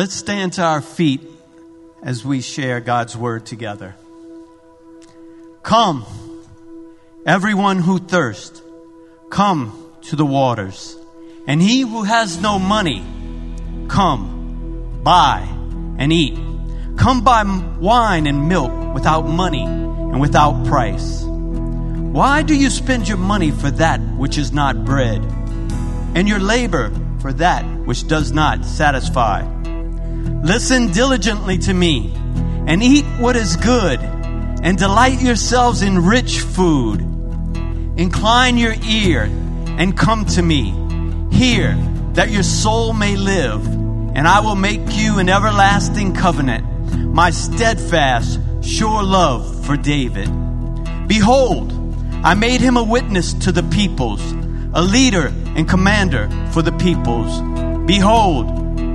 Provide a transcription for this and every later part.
Let's stand to our feet as we share God's word together. Come, everyone who thirsts, come to the waters. And he who has no money, come, buy and eat. Come buy wine and milk without money and without price. Why do you spend your money for that which is not bread, and your labor for that which does not satisfy? Listen diligently to me, and eat what is good, and delight yourselves in rich food. Incline your ear and come to me. Hear that your soul may live, and I will make you an everlasting covenant, my steadfast, sure love for David. Behold, I made him a witness to the peoples, a leader and commander for the peoples. Behold,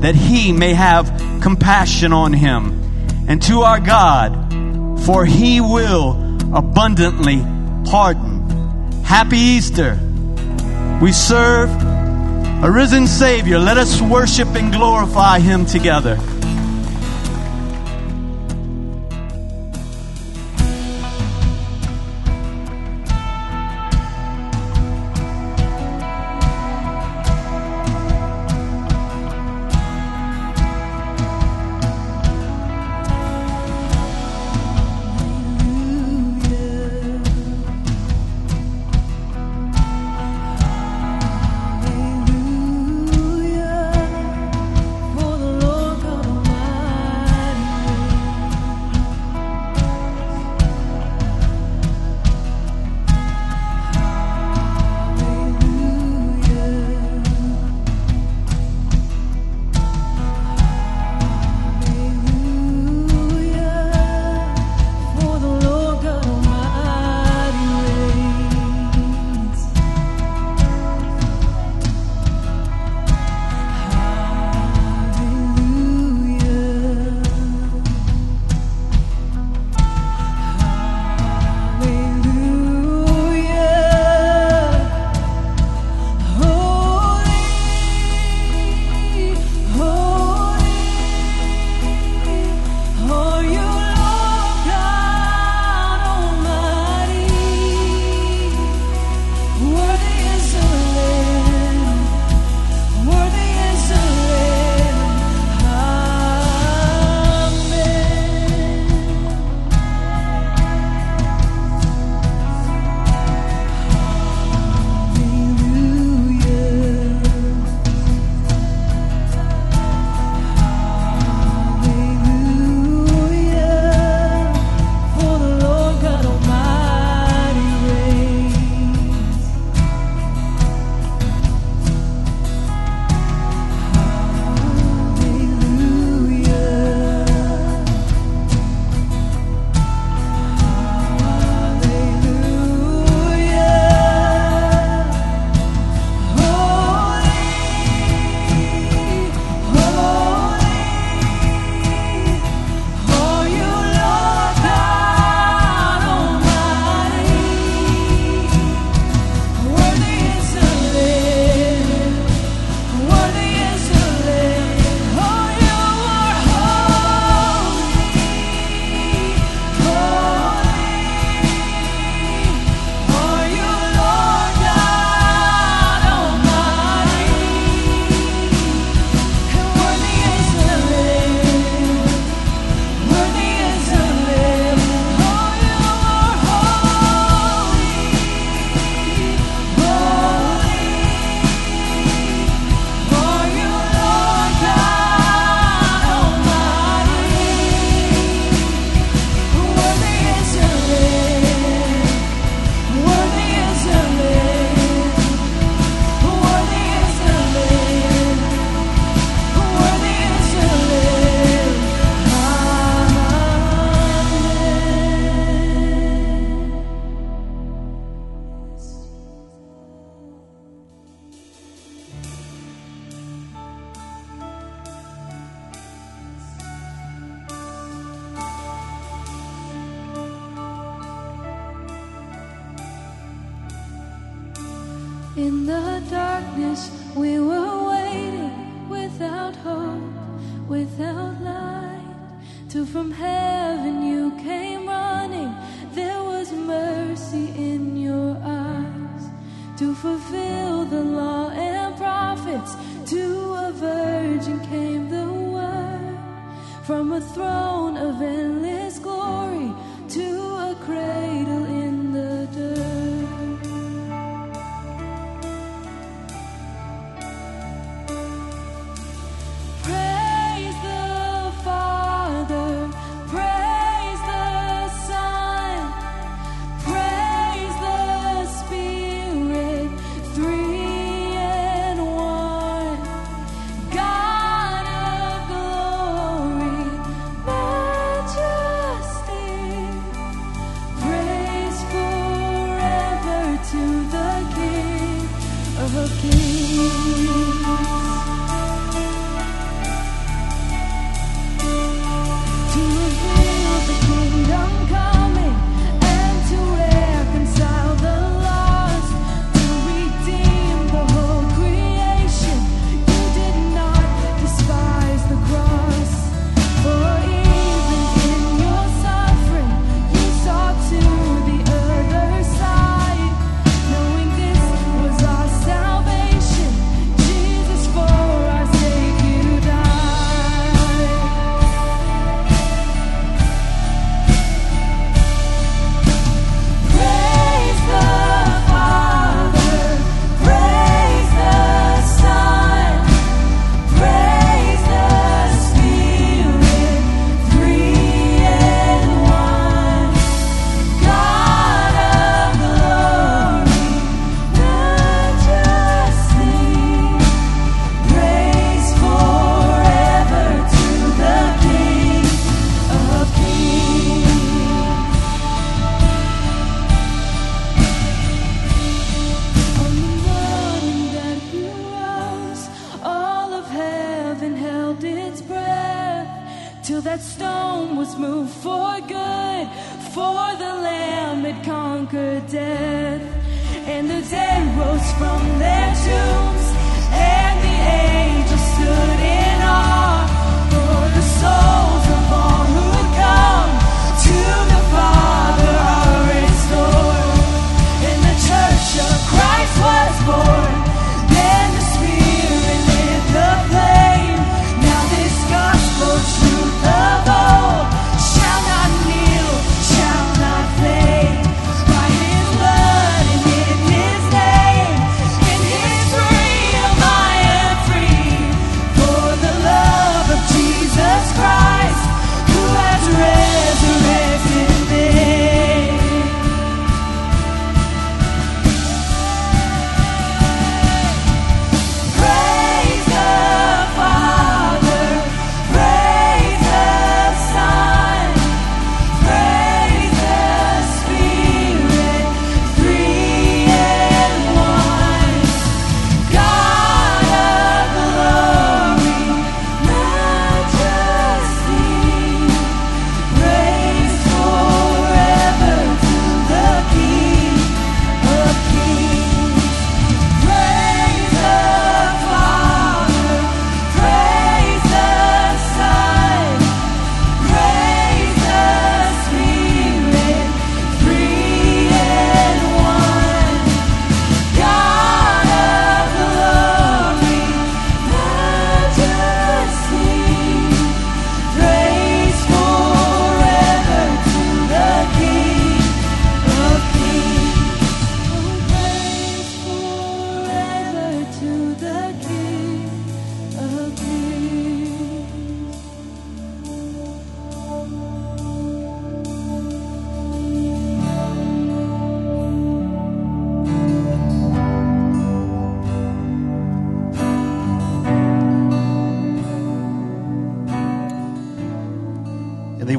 that he may have compassion on him, and to our God, for he will abundantly pardon. Happy Easter. We serve a risen Savior. Let us worship and glorify him together.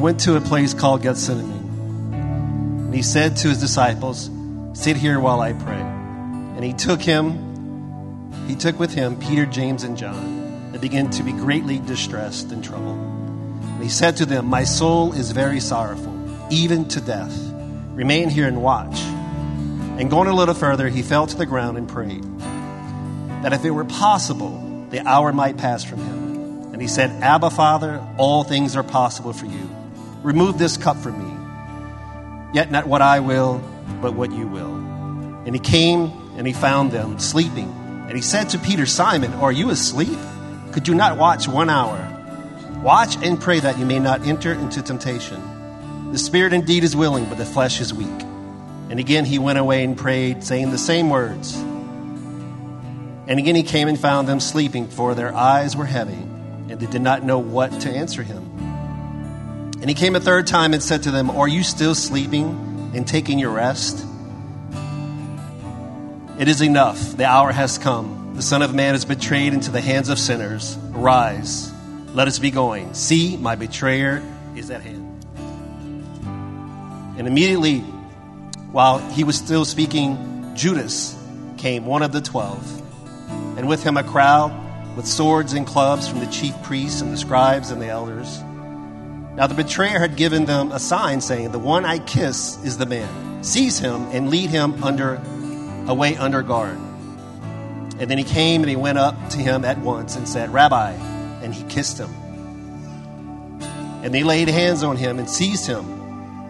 went to a place called Gethsemane. And he said to his disciples, Sit here while I pray. And he took him, he took with him Peter, James, and John, and began to be greatly distressed and troubled. And he said to them, My soul is very sorrowful, even to death. Remain here and watch. And going a little further, he fell to the ground and prayed that if it were possible, the hour might pass from him. And he said, Abba, Father, all things are possible for you. Remove this cup from me. Yet not what I will, but what you will. And he came and he found them sleeping. And he said to Peter, Simon, are you asleep? Could you not watch one hour? Watch and pray that you may not enter into temptation. The spirit indeed is willing, but the flesh is weak. And again he went away and prayed, saying the same words. And again he came and found them sleeping, for their eyes were heavy, and they did not know what to answer him. And he came a third time and said to them, Are you still sleeping and taking your rest? It is enough. The hour has come. The Son of Man is betrayed into the hands of sinners. Arise, let us be going. See, my betrayer is at hand. And immediately, while he was still speaking, Judas came, one of the twelve, and with him a crowd with swords and clubs from the chief priests and the scribes and the elders. Now the betrayer had given them a sign saying, The one I kiss is the man. Seize him and lead him under away under guard. And then he came and he went up to him at once and said, Rabbi, and he kissed him. And they laid hands on him and seized him.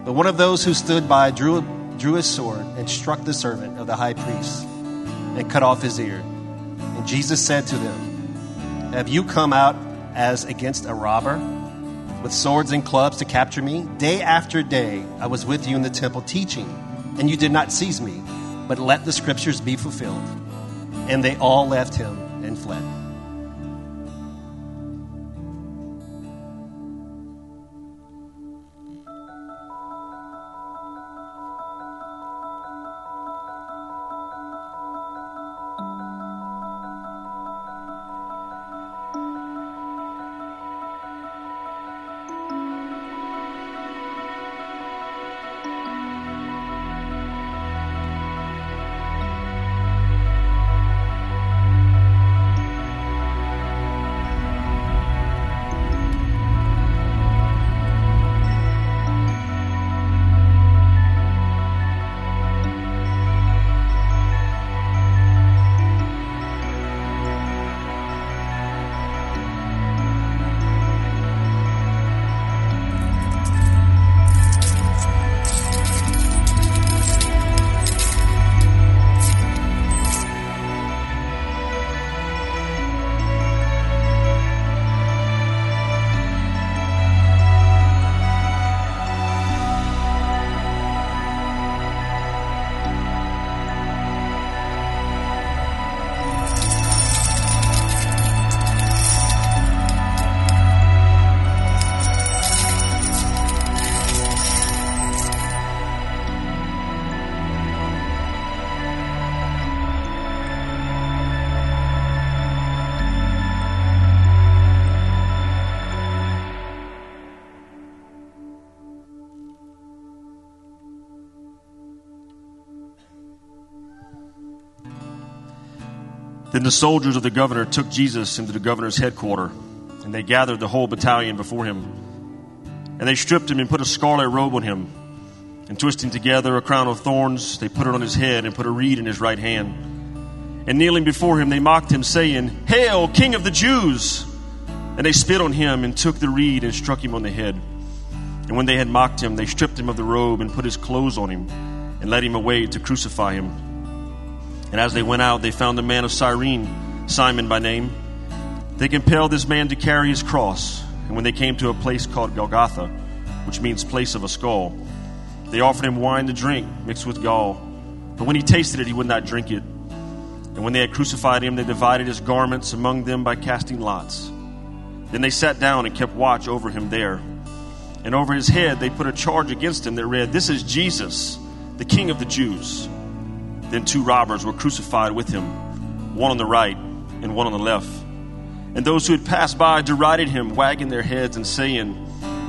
But one of those who stood by drew, drew his sword and struck the servant of the high priest and cut off his ear. And Jesus said to them, Have you come out as against a robber with swords and clubs to capture me? Day after day I was with you in the temple teaching, and you did not seize me but let the scriptures be fulfilled. And they all left him and fled. Then the soldiers of the governor took Jesus into the governor's headquarters, and they gathered the whole battalion before him. And they stripped him and put a scarlet robe on him. And twisting together a crown of thorns, they put it on his head and put a reed in his right hand. And kneeling before him, they mocked him, saying, Hail, King of the Jews! And they spit on him and took the reed and struck him on the head. And when they had mocked him, they stripped him of the robe and put his clothes on him and led him away to crucify him. And as they went out, they found a man of Cyrene, Simon by name. They compelled this man to carry his cross. And when they came to a place called Golgotha, which means place of a skull, they offered him wine to drink mixed with gall. But when he tasted it, he would not drink it. And when they had crucified him, they divided his garments among them by casting lots. Then they sat down and kept watch over him there. And over his head they put a charge against him that read, This is Jesus, the King of the Jews. Then two robbers were crucified with him, one on the right and one on the left. And those who had passed by derided him, wagging their heads and saying,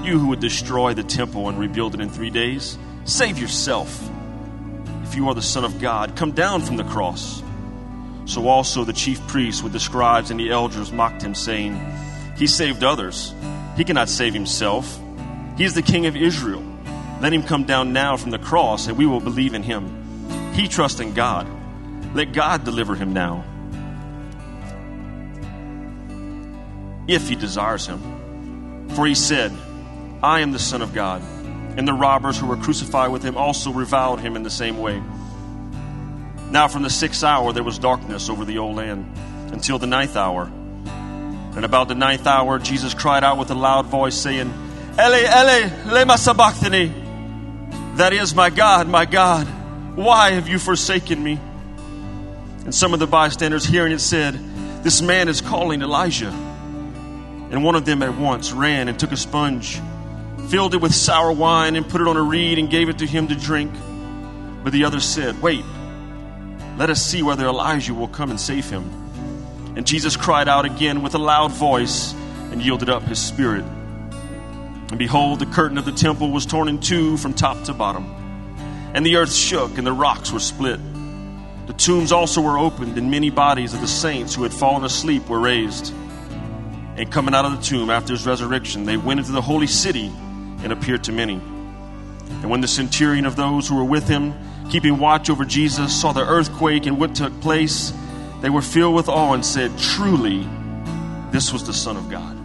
You who would destroy the temple and rebuild it in three days, save yourself. If you are the Son of God, come down from the cross. So also the chief priests with the scribes and the elders mocked him, saying, He saved others. He cannot save himself. He is the King of Israel. Let him come down now from the cross, and we will believe in him. He trusts in God. Let God deliver him now. if he desires him. For he said, I am the Son of God. And the robbers who were crucified with him also reviled him in the same way. Now from the sixth hour there was darkness over the old land until the ninth hour. And about the ninth hour Jesus cried out with a loud voice, saying, Eli, Eli, lema sabachthani. That is, my God, my God, why have you forsaken me? And some of the bystanders hearing it said, This man is calling Elijah. And one of them at once ran and took a sponge, filled it with sour wine, and put it on a reed and gave it to him to drink. But the other said, Wait, let us see whether Elijah will come and save him. And Jesus cried out again with a loud voice and yielded up his spirit. And behold, the curtain of the temple was torn in two from top to bottom. And the earth shook, and the rocks were split. The tombs also were opened, and many bodies of the saints who had fallen asleep were raised. And coming out of the tomb after his resurrection, they went into the holy city and appeared to many. And when the centurion of those who were with him, keeping watch over Jesus, saw the earthquake and what took place, they were filled with awe and said, Truly, this was the Son of God.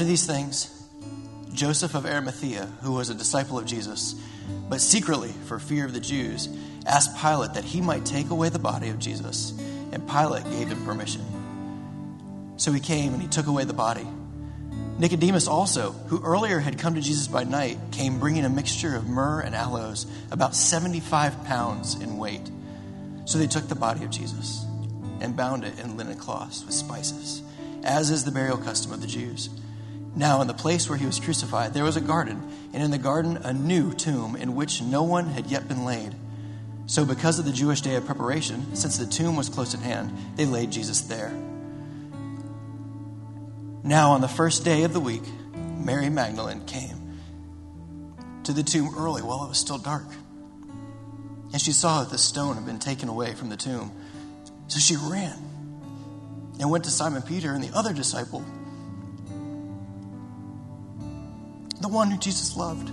After these things, Joseph of Arimathea, who was a disciple of Jesus, but secretly for fear of the Jews, asked Pilate that he might take away the body of Jesus, and Pilate gave him permission. So he came and he took away the body. Nicodemus also, who earlier had come to Jesus by night, came bringing a mixture of myrrh and aloes, about 75 pounds in weight. So they took the body of Jesus and bound it in linen cloths with spices, as is the burial custom of the Jews. Now, in the place where he was crucified, there was a garden, and in the garden a new tomb in which no one had yet been laid. So, because of the Jewish day of preparation, since the tomb was close at hand, they laid Jesus there. Now, on the first day of the week, Mary Magdalene came to the tomb early while it was still dark. And she saw that the stone had been taken away from the tomb. So she ran and went to Simon Peter and the other disciple, the one who Jesus loved.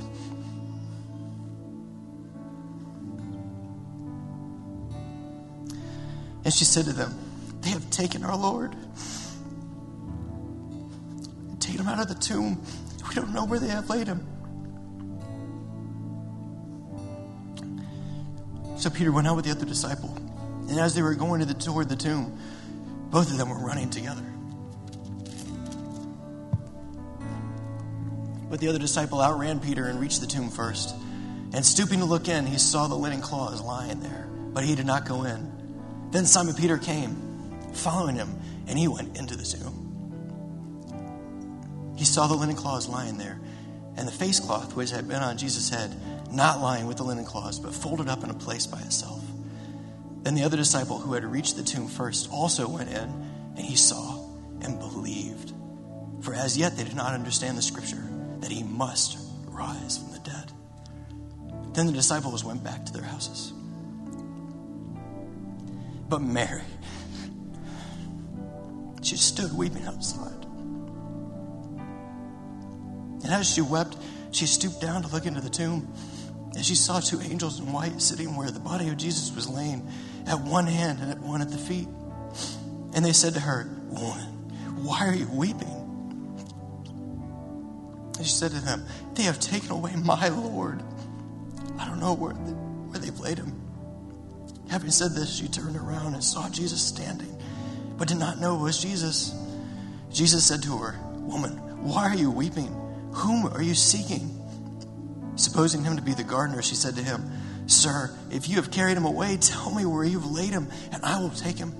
And she said to them, They have taken our Lord and taken him out of the tomb. We don't know where they have laid him. So Peter went out with the other disciple. And as they were going to the, toward the tomb, both of them were running together. But the other disciple outran Peter and reached the tomb first. And stooping to look in, he saw the linen cloths lying there, but he did not go in. Then Simon Peter came, following him, and he went into the tomb. He saw the linen cloths lying there, and the face cloth which had been on Jesus' head, not lying with the linen cloths, but folded up in a place by itself. Then the other disciple who had reached the tomb first also went in, and he saw and believed. For as yet they did not understand the scripture that he must rise from the dead. Then the disciples went back to their houses. But Mary, she stood weeping outside. And as she wept, she stooped down to look into the tomb. And she saw two angels in white sitting where the body of Jesus was laying, at one hand and at one at the feet. And they said to her, Woman, why are you weeping? And she said to them, They have taken away my Lord. I don't know where, they, where they've laid him. Having said this, she turned around and saw Jesus standing, but did not know it was Jesus. Jesus said to her, Woman, why are you weeping? Whom are you seeking? Supposing him to be the gardener, she said to him, Sir, if you have carried him away, tell me where you've laid him, and I will take him.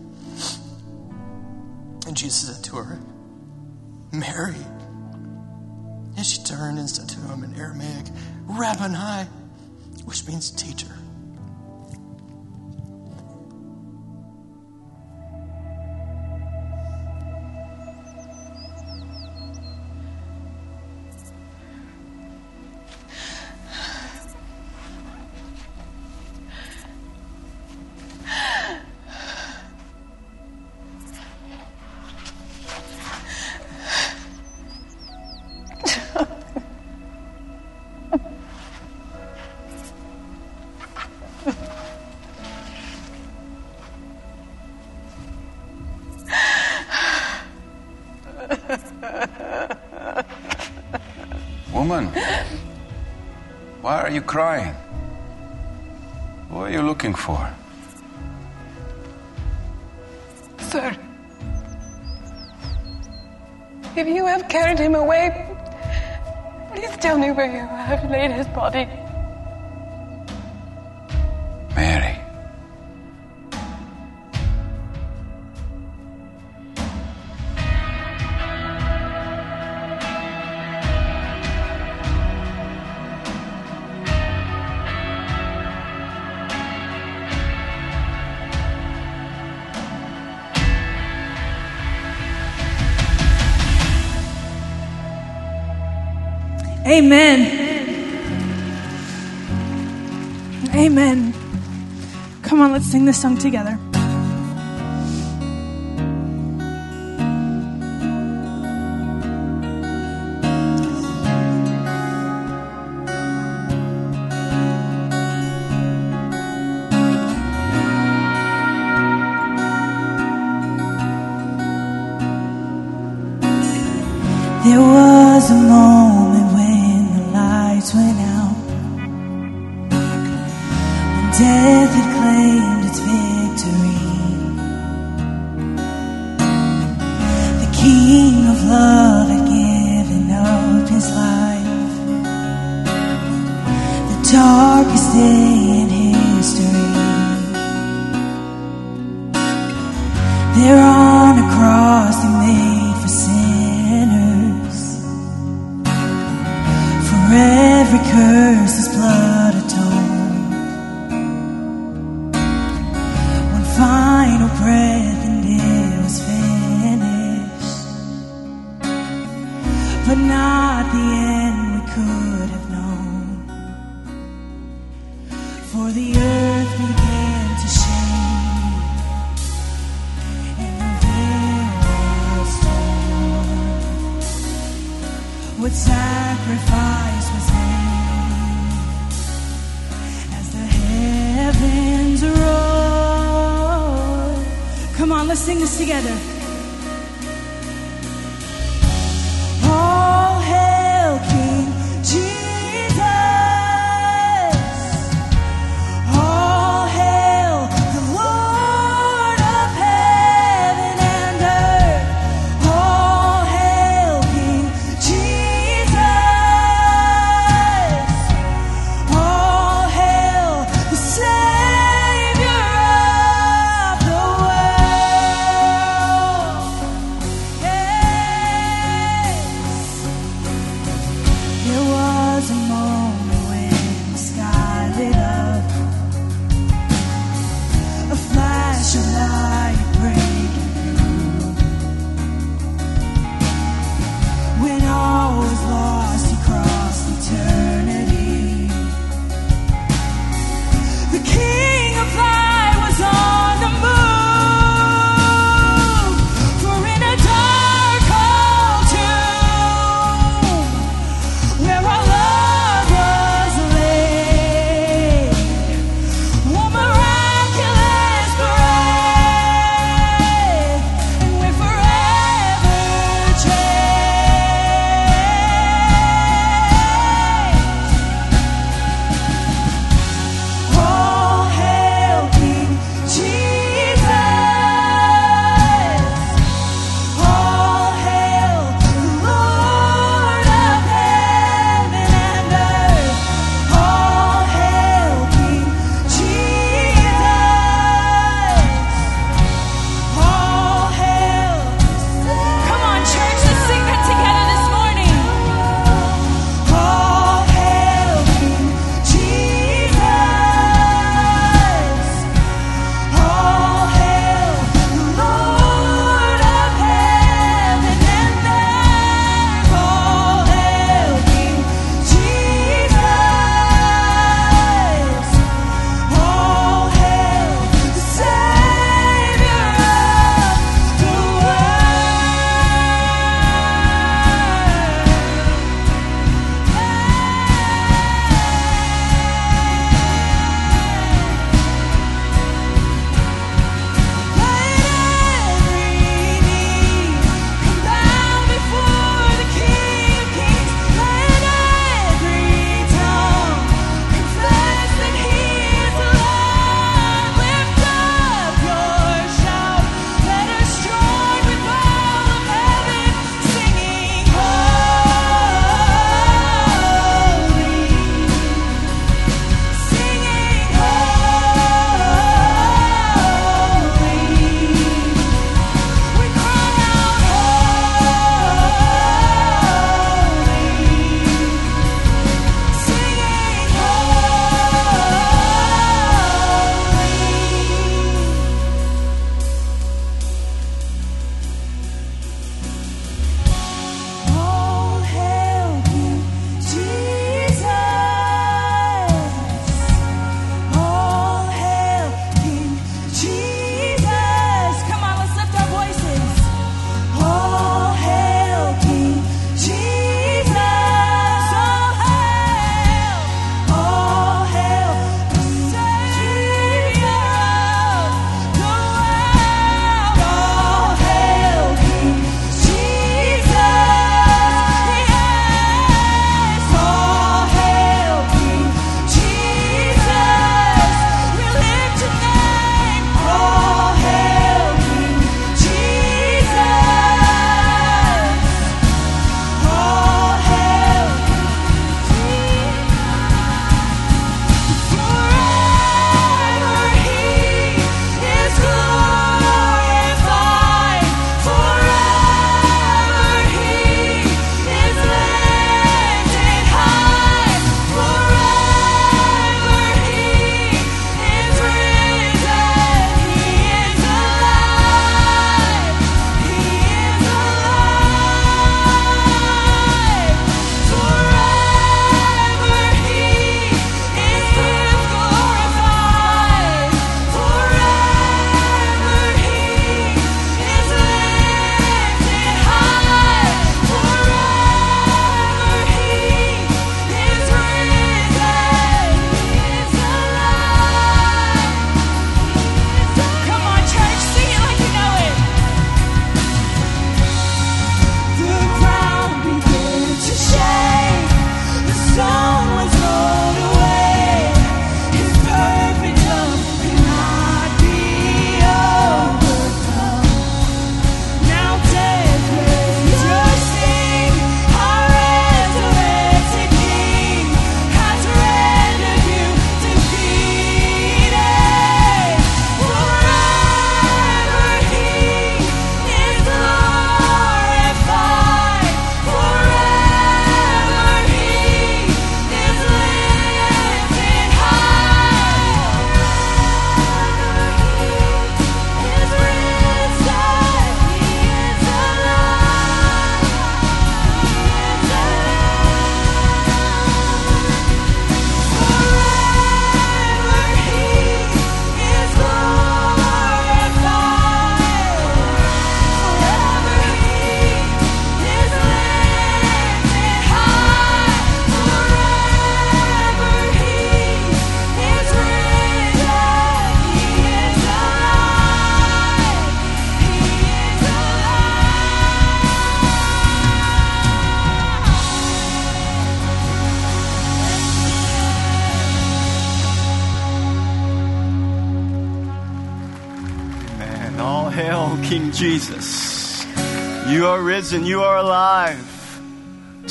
And Jesus said to her, Mary. And she turned and said to him in Aramaic, Rabboni, which means teacher. Woman, why are you crying? Who are you looking for? Sir, if you have carried him away, please tell me where you have laid his body. Amen. Amen. Come on, let's sing this song together.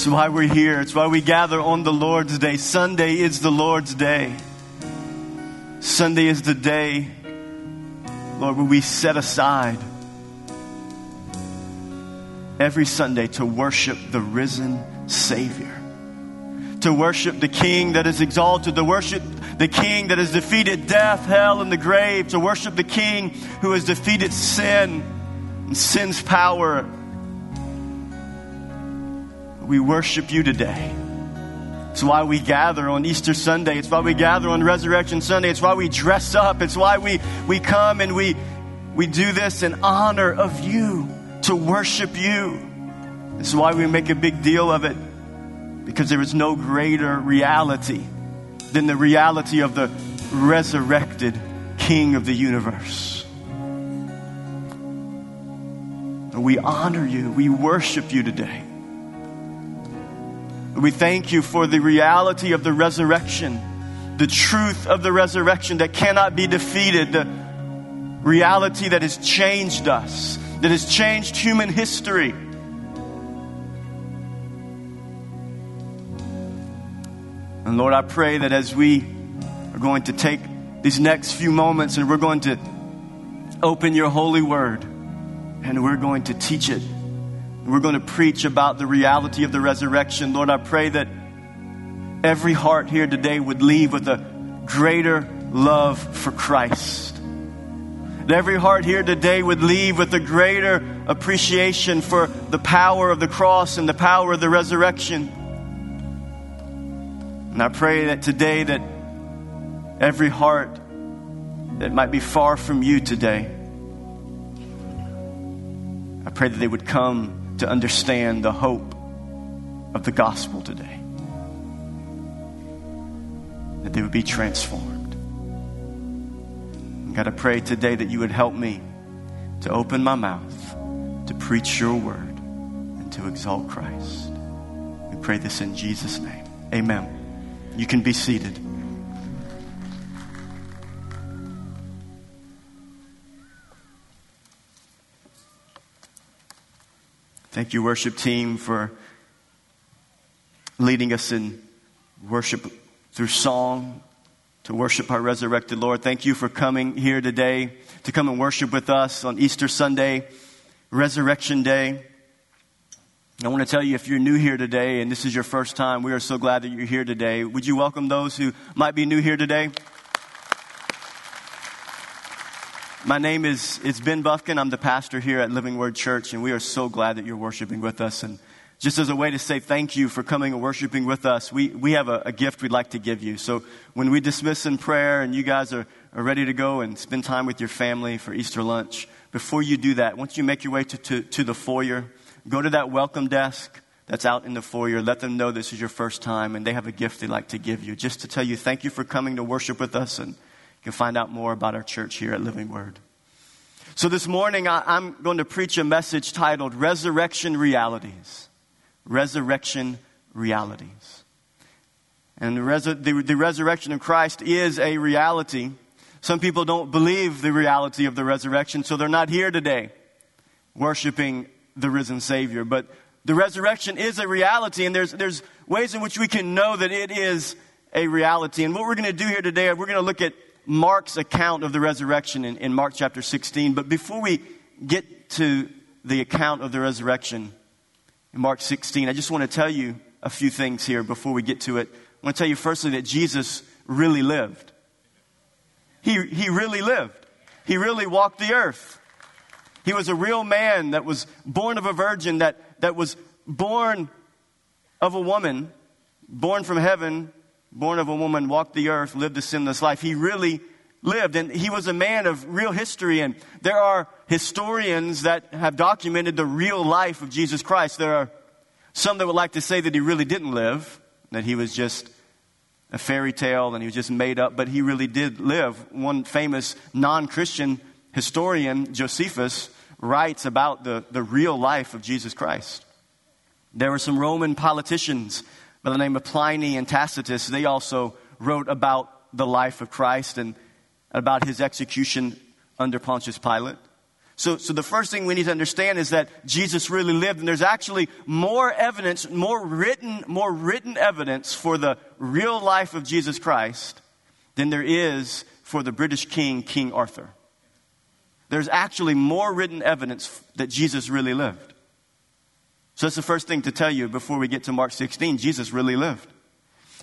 It's why we're here. It's why we gather on the Lord's day. Sunday is the Lord's day. Sunday is the day, Lord, where we set aside every Sunday to worship the risen Savior. To worship the King that is exalted, to worship the King that has defeated death, hell, and the grave, to worship the King who has defeated sin and sin's power. We worship you today. It's why we gather on Easter Sunday. It's why we gather on Resurrection Sunday. It's why we dress up. It's why we, we come and we, we do this in honor of you, to worship you. Is why we make a big deal of it, because there is no greater reality than the reality of the resurrected King of the universe. We honor you, we worship you today. We thank you for the reality of the resurrection, the truth of the resurrection that cannot be defeated, the reality that has changed us, that has changed human history. And Lord, I pray that as we are going to take these next few moments and we're going to open your holy word and we're going to teach it, we're going to preach about the reality of the resurrection. Lord, I pray that every heart here today would leave with a greater love for Christ. That every heart here today would leave with a greater appreciation for the power of the cross and the power of the resurrection. And I pray that today that every heart that might be far from you today, I pray that they would come to understand the hope of the gospel today. That they would be transformed. And God, I pray today that you would help me to open my mouth to preach your word and to exalt Christ. We pray this in Jesus' name. Amen. You can be seated. Thank you, worship team, for leading us in worship through song to worship our resurrected Lord. Thank you for coming here today to come and worship with us on Easter Sunday, Resurrection Day. I want to tell you if you're new here today and this is your first time, we are so glad that you're here today. Would you welcome those who might be new here today? My name is, is Ben Buffkin. I'm the pastor here at Living Word Church, and we are so glad that you're worshiping with us. And just as a way to say thank you for coming and worshiping with us, we, we have a, a gift we'd like to give you. So when we dismiss in prayer and you guys are, are ready to go and spend time with your family for Easter lunch, before you do that, once you make your way to, to, to the foyer, go to that welcome desk that's out in the foyer. Let them know this is your first time, and they have a gift they'd like to give you, just to tell you thank you for coming to worship with us and can find out more about our church here at Living Word. So this morning, I, am going to preach a message titled Resurrection Realities. Resurrection Realities. And the, res- the, the resurrection of Christ is a reality. Some people don't believe the reality of the resurrection, so they're not here today worshiping the risen Savior. But the resurrection is a reality, and there's, there's ways in which we can know that it is a reality. And what we're going to do here today, we're going to look at Mark's account of the resurrection in, in Mark chapter 16. But before we get to the account of the resurrection in Mark 16, I just want to tell you a few things here before we get to it. I want to tell you firstly that Jesus really lived. He, he really lived. He really walked the earth. He was a real man that was born of a virgin, that, that was born of a woman, born from heaven, born of a woman, walked the earth, lived a sinless life. He really lived. And he was a man of real history. And there are historians that have documented the real life of Jesus Christ. There are some that would like to say that he really didn't live, that he was just a fairy tale and he was just made up, but he really did live. One famous non Christian historian, Josephus, writes about the, the real life of Jesus Christ. There were some Roman politicians by the name of Pliny and Tacitus, they also wrote about the life of Christ and about his execution under Pontius Pilate. So, so the first thing we need to understand is that Jesus really lived, and there's actually more evidence, more written, more written evidence for the real life of Jesus Christ than there is for the British king, King Arthur. There's actually more written evidence that Jesus really lived. So that's the first thing to tell you before we get to Mark 16. Jesus really lived.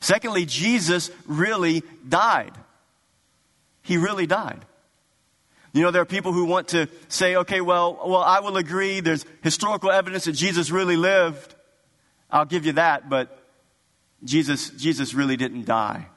Secondly, Jesus really died. He really died. You know, there are people who want to say, okay, well, well, I will agree. There's historical evidence that Jesus really lived. I'll give you that, but Jesus, Jesus really didn't die.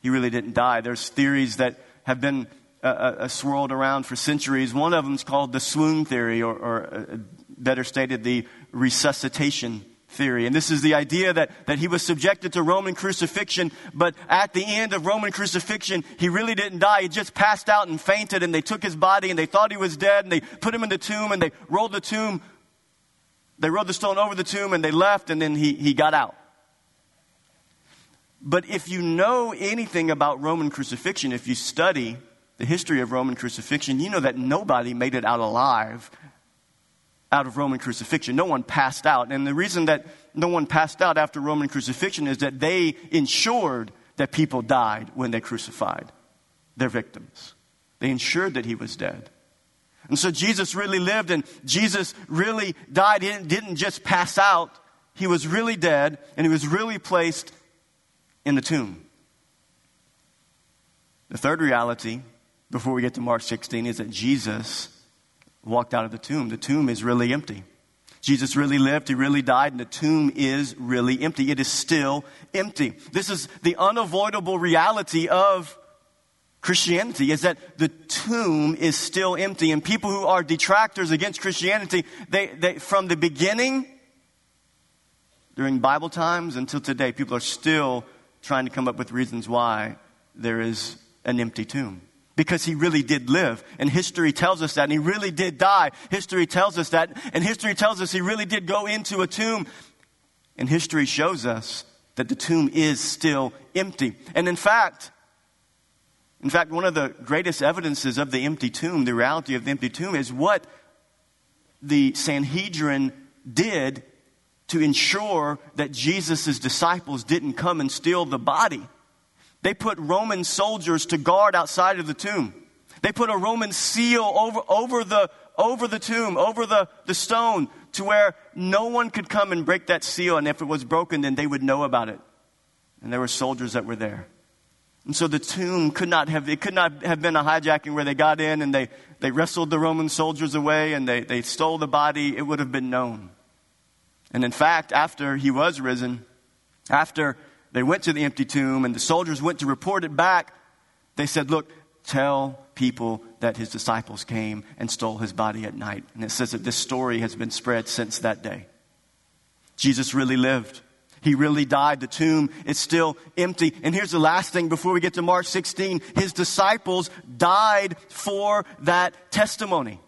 He really didn't die. There's theories that have been uh, uh, swirled around for centuries. One of them is called the swoon theory, or, or uh, better stated, the resuscitation theory. And this is the idea that, that he was subjected to Roman crucifixion, but at the end of Roman crucifixion, he really didn't die. He just passed out and fainted, and they took his body and they thought he was dead, and they put him in the tomb, and they rolled the tomb. They rolled the stone over the tomb, and they left, and then he, he got out. But if you know anything about Roman crucifixion, if you study the history of Roman crucifixion, you know that nobody made it out alive out of Roman crucifixion. No one passed out. And the reason that no one passed out after Roman crucifixion is that they ensured that people died when they crucified their victims. They ensured that he was dead. And so Jesus really lived and Jesus really died. He didn't just pass out, he was really dead and he was really placed in the tomb. The third reality, before we get to Mark 16, is that Jesus walked out of the tomb. The tomb is really empty. Jesus really lived, he really died, and the tomb is really empty. It is still empty. This is the unavoidable reality of Christianity is that the tomb is still empty. And people who are detractors against Christianity, they, they, from the beginning, during Bible times until today, people are still trying to come up with reasons why there is an empty tomb because he really did live. And history tells us that. And he really did die. History tells us that. And history tells us he really did go into a tomb. And history shows us that the tomb is still empty. And in fact, in fact, one of the greatest evidences of the empty tomb, the reality of the empty tomb, is what the Sanhedrin did to ensure that Jesus' disciples didn't come and steal the body. They put Roman soldiers to guard outside of the tomb. They put a Roman seal over, over, the, over the tomb, over the, the stone, to where no one could come and break that seal. And if it was broken, then they would know about it. And there were soldiers that were there. And so the tomb could not have, it could not have been a hijacking where they got in and they, they wrestled the Roman soldiers away and they, they stole the body. It would have been known. And in fact, after he was risen, after they went to the empty tomb and the soldiers went to report it back. They said, Look, tell people that his disciples came and stole his body at night. And it says that this story has been spread since that day. Jesus really lived. He really died. The tomb is still empty. And here's the last thing before we get to Mark 16. His disciples died for that testimony.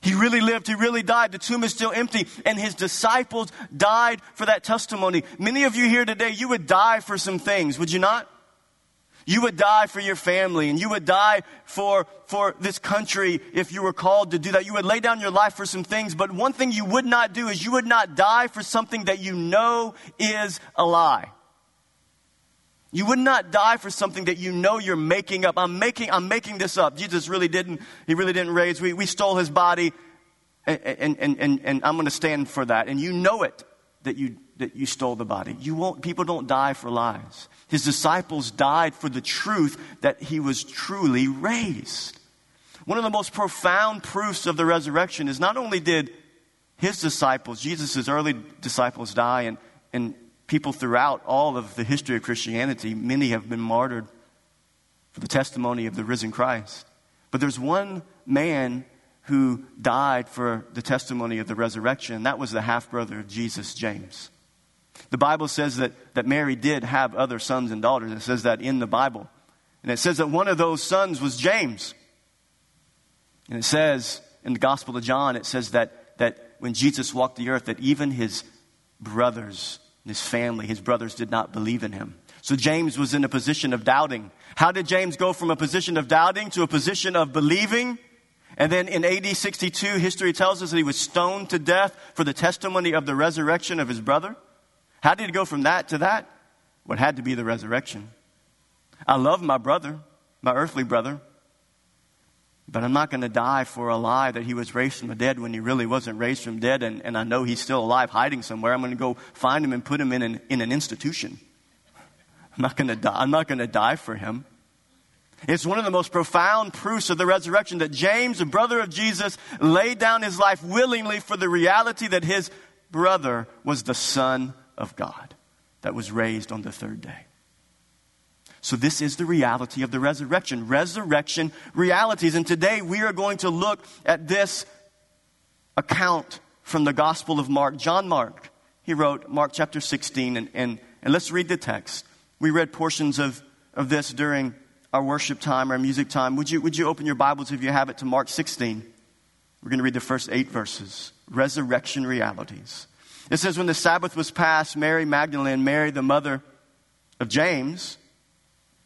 He really lived. He really died. The tomb is still empty. And his disciples died for that testimony. Many of you here today, you would die for some things, would you not? You would die for your family and you would die for, for this country if you were called to do that. You would lay down your life for some things, but one thing you would not do is you would not die for something that you know is a lie. You would not die for something that you know you're making up. I'm making, I'm making this up. Jesus really didn't, he really didn't raise. We, we stole his body and, and, and, and I'm going to stand for that. And you know it that you, that you stole the body. You won't, people don't die for lies. His disciples died for the truth that he was truly raised. One of the most profound proofs of the resurrection is not only did his disciples, Jesus' early disciples, die, and, and people throughout all of the history of Christianity, many have been martyred for the testimony of the risen Christ. But there's one man who died for the testimony of the resurrection, that was the half brother of Jesus, James. The Bible says that, that Mary did have other sons and daughters. It says that in the Bible. And it says that one of those sons was James. And it says in the Gospel of John, it says that, that when Jesus walked the earth, that even his brothers his family, his brothers did not believe in him. So James was in a position of doubting. How did James go from a position of doubting to a position of believing? And then in AD 62, history tells us that he was stoned to death for the testimony of the resurrection of his brother. How did he go from that to that? What had to be the resurrection. I love my brother, my earthly brother, but I'm not going to die for a lie that he was raised from the dead when he really wasn't raised from dead, and, and I know he's still alive hiding somewhere. I'm going to go find him and put him in an, in an institution. I'm not going to die. I'm not going to die for him. It's one of the most profound proofs of the resurrection that James, the brother of Jesus, laid down his life willingly for the reality that his brother was the Son of God that was raised on the third day. So, this is the reality of the resurrection. Resurrection realities. And today we are going to look at this account from the Gospel of Mark. John Mark, he wrote Mark chapter 16, and, and, and let's read the text. We read portions of, of this during our worship time, our music time. Would you, would you open your Bibles if you have it to Mark 16? We're going to read the first eight verses. Resurrection realities. It says, When the Sabbath was passed, Mary Magdalene, Mary the mother of James,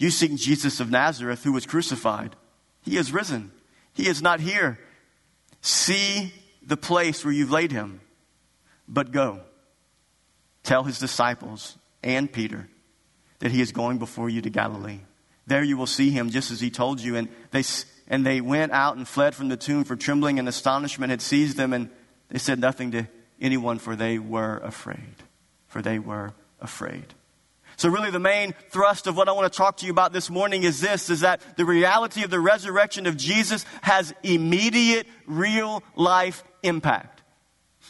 You seek Jesus of Nazareth, who was crucified. He is risen. He is not here. See the place where you've laid him. But go, tell his disciples and Peter that he is going before you to Galilee. There you will see him just as he told you. And they, and they went out and fled from the tomb, for trembling and astonishment had seized them, and they said nothing to anyone, for they were afraid. For they were afraid. So really the main thrust of what I want to talk to you about this morning is this, is that the reality of the resurrection of Jesus has immediate real life impact.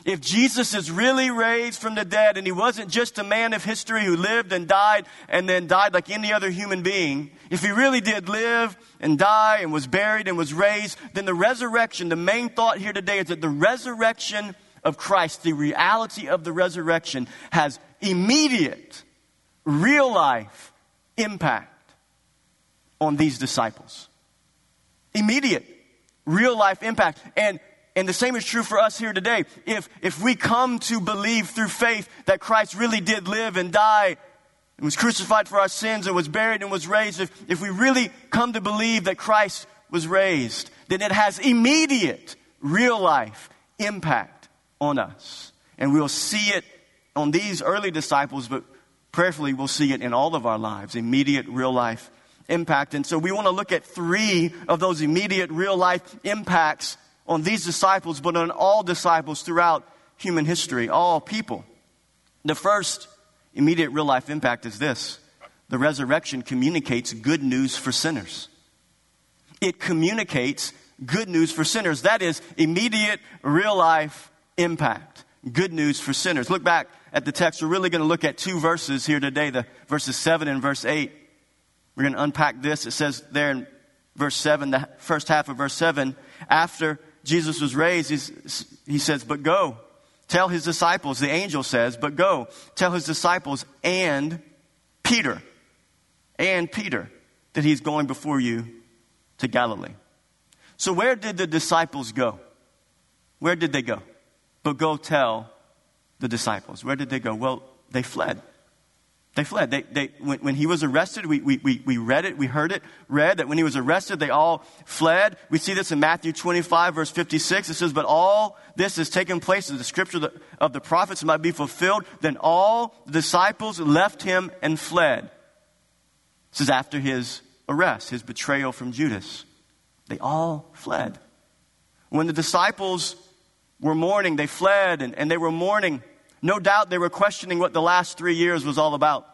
If Jesus is really raised from the dead and he wasn't just a man of history who lived and died and then died like any other human being, if he really did live and die and was buried and was raised, then the resurrection, the main thought here today is that the resurrection of Christ, the reality of the resurrection, has immediate, real life impact on these disciples. Immediate, real life impact. And and the same is true for us here today. If, if we come to believe through faith that Christ really did live and die and was crucified for our sins and was buried and was raised, if, if we really come to believe that Christ was raised, then it has immediate, real life impact on us. And we'll see it on these early disciples, but prayerfully we'll see it in all of our lives, immediate, real life impact. And so we want to look at three of those immediate, real life impacts on these disciples, but on all disciples throughout human history, all people. The first immediate real life impact is this the resurrection communicates good news for sinners. It communicates good news for sinners. That is immediate real life impact. Good news for sinners. Look back at the text. We're really going to look at two verses here today, the verses 7 and verse 8. We're going to unpack this. It says there in verse 7, the first half of verse 7, after Jesus was raised, he says, But go, tell his disciples, the angel says, But go, tell his disciples and Peter, and Peter, that he's going before you to Galilee. So, where did the disciples go? Where did they go? But go tell the disciples. Where did they go? Well, they fled. They fled. They, they, when, when, he was arrested, we, we, we, we read it, we heard it, read that when he was arrested, they all fled. We see this in Matthew 25, verse 56. It says, But all this has taken place as the scripture of the prophets might be fulfilled. Then all the disciples left him and fled. This is after his arrest, his betrayal from Judas. They all fled. When the disciples were mourning, they fled and, and they were mourning no doubt they were questioning what the last three years was all about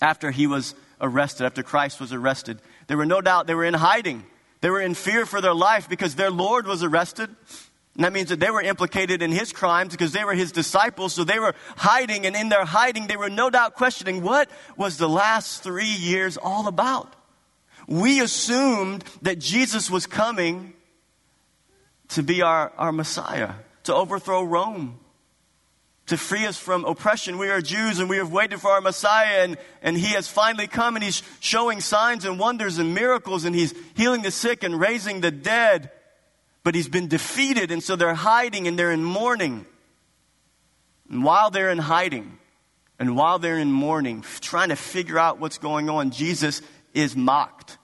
after he was arrested, after Christ was arrested. There were no doubt they were in hiding. They were in fear for their life because their Lord was arrested. And that means that they were implicated in his crimes because they were his disciples. So they were hiding, and in their hiding, they were no doubt questioning what was the last three years all about. We assumed that Jesus was coming to be our, our Messiah, to overthrow Rome, to free us from oppression. We are Jews and we have waited for our Messiah, and, and He has finally come and He's showing signs and wonders and miracles, and He's healing the sick and raising the dead. But He's been defeated, and so they're hiding and they're in mourning. And while they're in hiding, and while they're in mourning, trying to figure out what's going on, Jesus is mocked,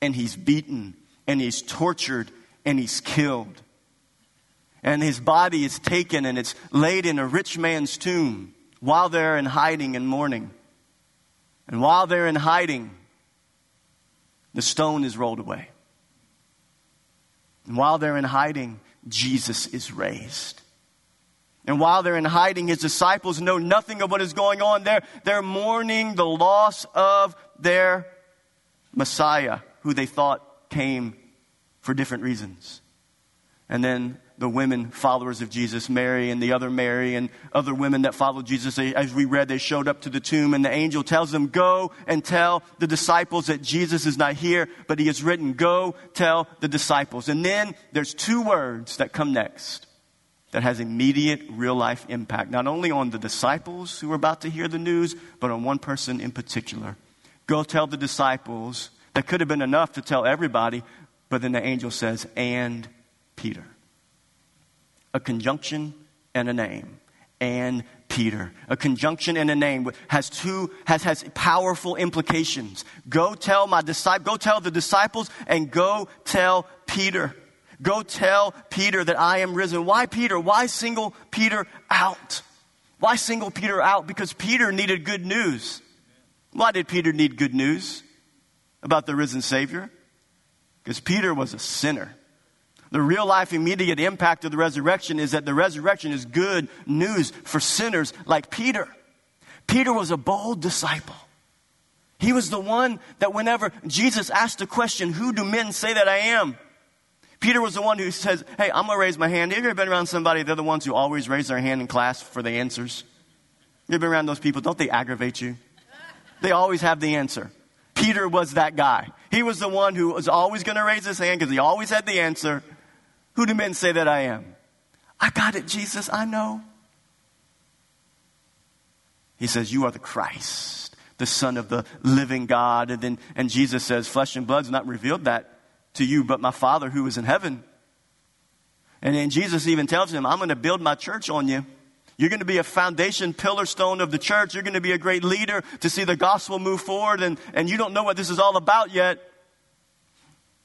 and He's beaten, and He's tortured, and He's killed and his body is taken and it's laid in a rich man's tomb while they're in hiding and mourning. And while they're in hiding, the stone is rolled away. And while they're in hiding, Jesus is raised. And while they're in hiding, his disciples know nothing of what is going on there. They're mourning the loss of their Messiah, who they thought came for different reasons. And then the women followers of Jesus, Mary and the other Mary and other women that followed Jesus. As we read, they showed up to the tomb and the angel tells them, go and tell the disciples that Jesus is not here, but he has written, go tell the disciples. And then there's two words that come next that has immediate real life impact, not only on the disciples who are about to hear the news, but on one person in particular. Go tell the disciples. That could have been enough to tell everybody, but then the angel says, and Peter a conjunction and a name. And Peter. A conjunction and a name has two, has, has powerful implications. Go tell my disciple, go tell the disciples and go tell Peter. Go tell Peter that I am risen. Why Peter? Why single Peter out? Why single Peter out? Because Peter needed good news. Why did Peter need good news about the risen Savior? Because Peter was a sinner. The real life immediate impact of the resurrection is that the resurrection is good news for sinners like Peter. Peter was a bold disciple. He was the one that whenever Jesus asked the question, Who do men say that I am? Peter was the one who says, Hey, I'm going to raise my hand. Have you ever been around somebody, they're the ones who always raise their hand in class for the answers? You've been around those people? Don't they aggravate you? They always have the answer. Peter was that guy. He was the one who was always going to raise his hand because he always had the answer. Who do men say that I am? I got it, Jesus, I know. He says, You are the Christ, the Son of the living God. And then and Jesus says, Flesh and blood's not revealed that to you, but my Father who is in heaven. And then Jesus even tells him, I'm going to build my church on you. You're going to be a foundation pillar stone of the church. You're going to be a great leader to see the gospel move forward. And, and you don't know what this is all about yet.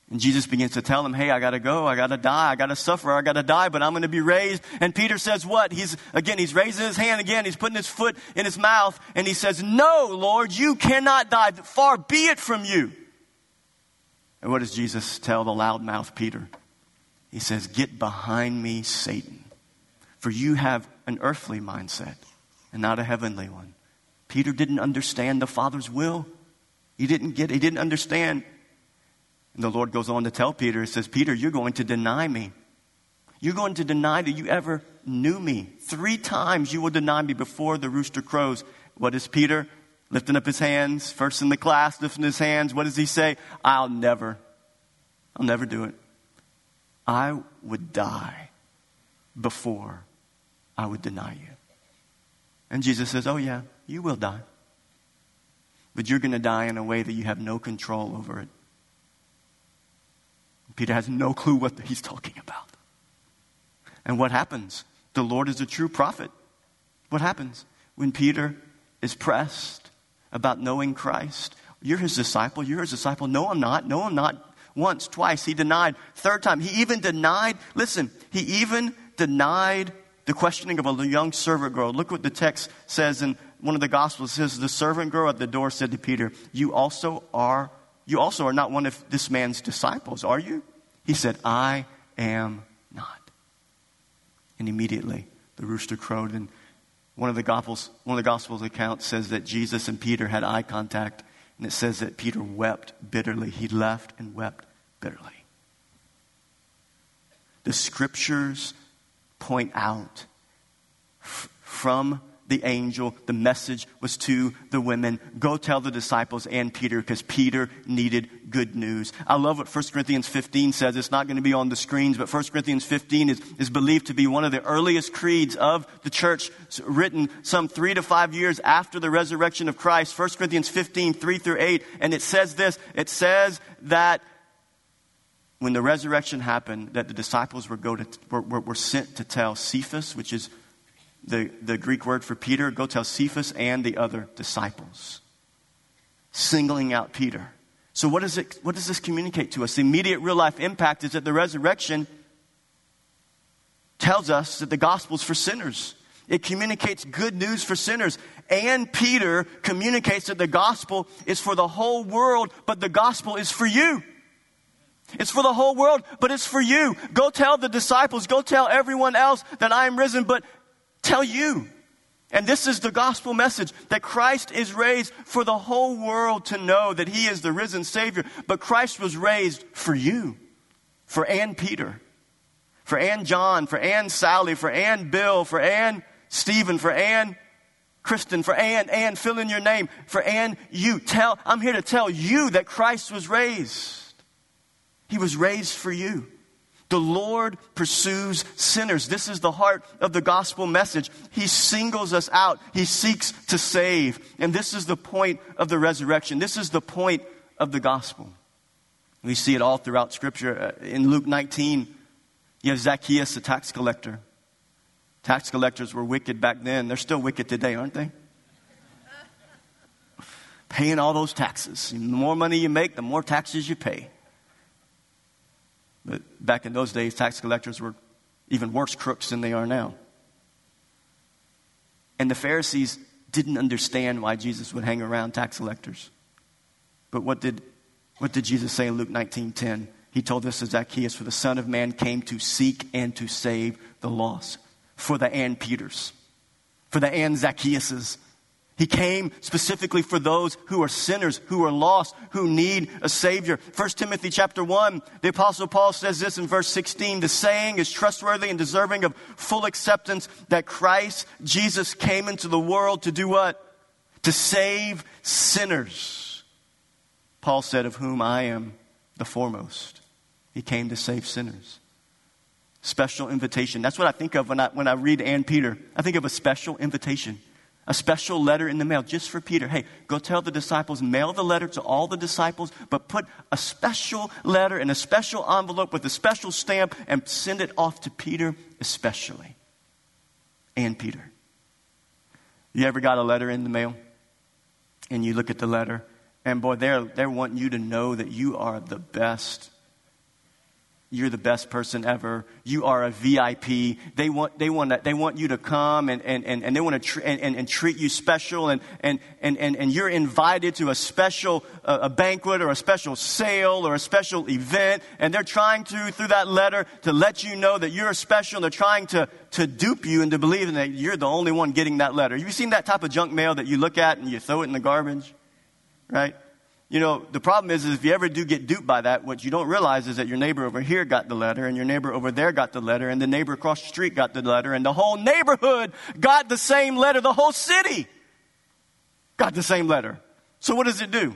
And Jesus begins to tell him, Hey, I gotta go. I gotta die. I gotta suffer. I gotta die, but I'm gonna be raised. And Peter says, What? He's, again, he's raising his hand again. He's putting his foot in his mouth. And he says, No, Lord, you cannot die. Far be it from you. And what does Jesus tell the loudmouth Peter? He says, Get behind me, Satan. For you have an earthly mindset and not a heavenly one. Peter didn't understand the Father's will. He didn't get, he didn't understand and the Lord goes on to tell Peter, He says, Peter, you're going to deny me. You're going to deny that you ever knew me. Three times you will deny me before the rooster crows. What is Peter? Lifting up his hands, first in the class, lifting his hands. What does he say? I'll never, I'll never do it. I would die before I would deny you. And Jesus says, Oh, yeah, you will die. But you're going to die in a way that you have no control over it. Peter has no clue what he's talking about. And what happens? The Lord is a true prophet. What happens when Peter is pressed about knowing Christ? You're his disciple. You're his disciple. No, I'm not. No, I'm not. Once, twice. He denied. Third time. He even denied. Listen, he even denied the questioning of a young servant girl. Look what the text says in one of the Gospels. It says, The servant girl at the door said to Peter, You also are you also are not one of this man's disciples, are you? He said, I am not. And immediately the rooster crowed, and one of the Gospels, one of the Gospels accounts says that Jesus and Peter had eye contact, and it says that Peter wept bitterly. He left and wept bitterly. The scriptures point out f- from the angel. The message was to the women. Go tell the disciples and Peter because Peter needed good news. I love what 1 Corinthians 15 says. It's not going to be on the screens, but 1 Corinthians 15 is, is believed to be one of the earliest creeds of the church written some three to five years after the resurrection of Christ. 1 Corinthians 15, 3 through 8. And it says this. It says that when the resurrection happened, that the disciples were, go to, were, were, were sent to tell Cephas, which is the, the Greek word for Peter, go tell Cephas and the other disciples, singling out Peter. So, what, is it, what does this communicate to us? The immediate real life impact is that the resurrection tells us that the gospel is for sinners. It communicates good news for sinners. And Peter communicates that the gospel is for the whole world, but the gospel is for you. It's for the whole world, but it's for you. Go tell the disciples, go tell everyone else that I am risen, but tell you. And this is the gospel message that Christ is raised for the whole world to know that he is the risen Savior. But Christ was raised for you, for Ann Peter, for Ann John, for Ann Sally, for Ann Bill, for Ann Stephen, for Ann Kristen, for Ann, Ann, fill in your name, for Ann, you. Tell, I'm here to tell you that Christ was raised. He was raised for you. The Lord pursues sinners. This is the heart of the gospel message. He singles us out. He seeks to save. And this is the point of the resurrection. This is the point of the gospel. We see it all throughout Scripture. Uh, in Luke 19, you have Zacchaeus, the tax collector. Tax collectors were wicked back then. They're still wicked today, aren't they? Paying all those taxes. The more money you make, the more taxes you pay. But back in those days, tax collectors were even worse crooks than they are now. And the Pharisees didn't understand why Jesus would hang around tax collectors. But what did, what did Jesus say in Luke 19 10? He told this to Zacchaeus, For the Son of Man came to seek and to save the lost. For the Ann Peters, for the Ann Zacchaeuses, he came specifically for those who are sinners, who are lost, who need a Savior. 1 Timothy chapter 1, the Apostle Paul says this in verse 16 The saying is trustworthy and deserving of full acceptance that Christ Jesus came into the world to do what? To save sinners. Paul said, Of whom I am the foremost. He came to save sinners. Special invitation. That's what I think of when I, when I read Ann Peter. I think of a special invitation a special letter in the mail just for Peter. Hey, go tell the disciples, mail the letter to all the disciples, but put a special letter in a special envelope with a special stamp and send it off to Peter especially. And Peter. You ever got a letter in the mail? And you look at the letter, and boy, they're, they're wanting you to know that you are the best you're the best person ever. You are a VIP. They want, they want, they want you to come and, and, and, and they want to tr- and, and, and, treat you special and, and, and, and, and you're invited to a special uh, a banquet or a special sale or a special event and they're trying to, through that letter, to let you know that you're special. And They're trying to, to dupe you into believing that you're the only one getting that letter. Have you seen that type of junk mail that you look at and you throw it in the garbage? Right? You know, the problem is, is if you ever do get duped by that, what you don't realize is that your neighbor over here got the letter, and your neighbor over there got the letter, and the neighbor across the street got the letter, and the whole neighborhood got the same letter. The whole city got the same letter. So what does it do?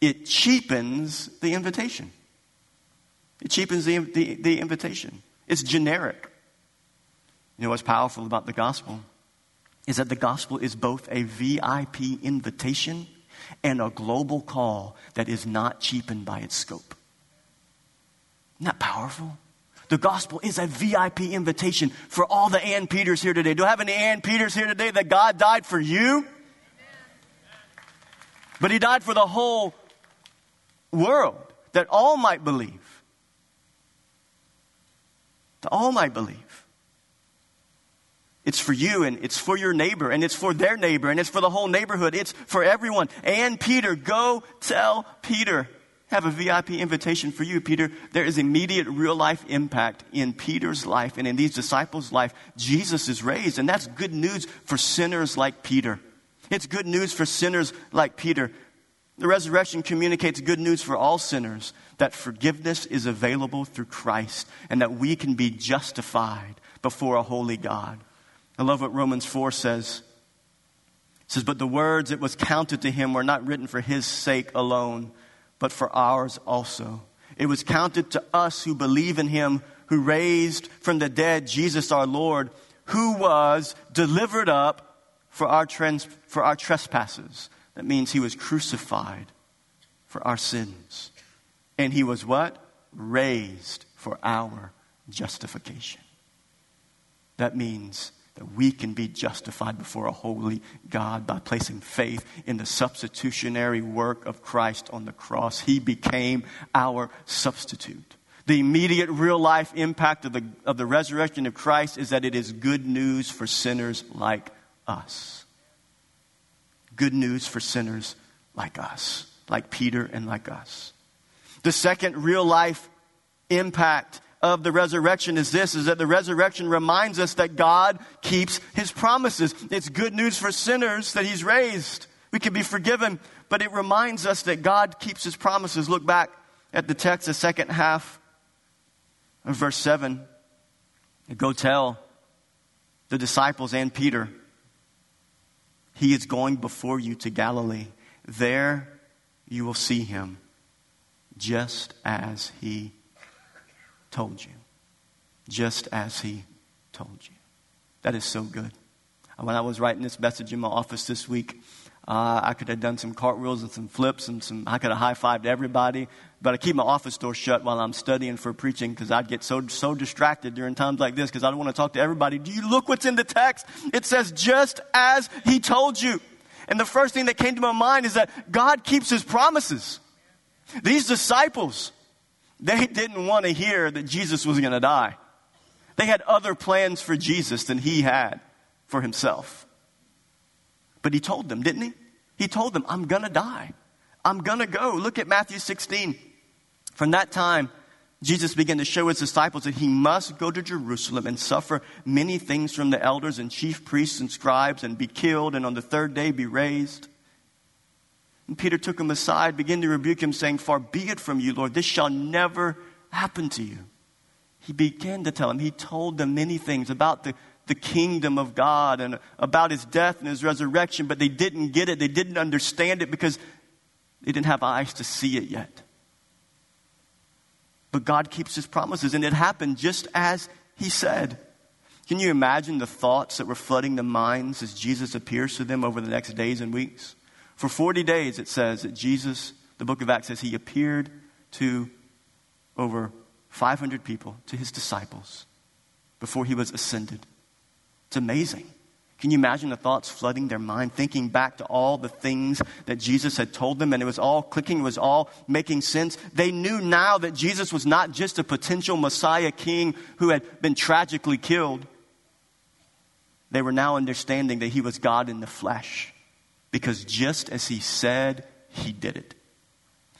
It cheapens the invitation. It cheapens the, the, the invitation. It's generic. You know what's powerful about the gospel? Is that the gospel is both a VIP invitation and a global call that is not cheapened by its scope. Isn't that powerful? The gospel is a VIP invitation for all the And Peters here today. Do I have any And Peters here today that God died for you? But he died for the whole world, that all might believe. That all might believe. It's for you and it's for your neighbor and it's for their neighbor and it's for the whole neighborhood. It's for everyone. And Peter, go tell Peter. Have a VIP invitation for you, Peter. There is immediate real life impact in Peter's life and in these disciples' life. Jesus is raised, and that's good news for sinners like Peter. It's good news for sinners like Peter. The resurrection communicates good news for all sinners that forgiveness is available through Christ and that we can be justified before a holy God. I love what Romans 4 says. It says, But the words it was counted to him were not written for his sake alone, but for ours also. It was counted to us who believe in him, who raised from the dead Jesus our Lord, who was delivered up for our, trans- for our trespasses. That means he was crucified for our sins. And he was what? Raised for our justification. That means that we can be justified before a holy God by placing faith in the substitutionary work of Christ on the cross. He became our substitute. The immediate real life impact of the, of the resurrection of Christ is that it is good news for sinners like us. Good news for sinners like us, like Peter and like us. The second real life impact of the resurrection is this is that the resurrection reminds us that God keeps his promises. It's good news for sinners that he's raised. We can be forgiven, but it reminds us that God keeps his promises. Look back at the text, the second half of verse 7. Go tell the disciples and Peter, he is going before you to Galilee. There you will see him just as he told you. Just as he told you. That is so good. When I was writing this message in my office this week, uh, I could have done some cartwheels and some flips and some, I could have high fived everybody, but I keep my office door shut while I'm studying for preaching because I'd get so, so distracted during times like this because I don't want to talk to everybody. Do you look what's in the text? It says, just as he told you. And the first thing that came to my mind is that God keeps his promises. These disciples, they didn't want to hear that Jesus was going to die. They had other plans for Jesus than he had for himself. But he told them, didn't he? He told them, I'm going to die. I'm going to go. Look at Matthew 16. From that time, Jesus began to show his disciples that he must go to Jerusalem and suffer many things from the elders and chief priests and scribes and be killed and on the third day be raised. And Peter took him aside, began to rebuke him, saying, Far be it from you, Lord, this shall never happen to you. He began to tell him, he told them many things about the, the kingdom of God and about his death and his resurrection, but they didn't get it. They didn't understand it because they didn't have eyes to see it yet. But God keeps his promises, and it happened just as he said. Can you imagine the thoughts that were flooding the minds as Jesus appears to them over the next days and weeks? For 40 days, it says that Jesus, the book of Acts says, he appeared to over 500 people, to his disciples, before he was ascended. It's amazing. Can you imagine the thoughts flooding their mind, thinking back to all the things that Jesus had told them, and it was all clicking, it was all making sense? They knew now that Jesus was not just a potential Messiah king who had been tragically killed. They were now understanding that he was God in the flesh because just as he said, he did it.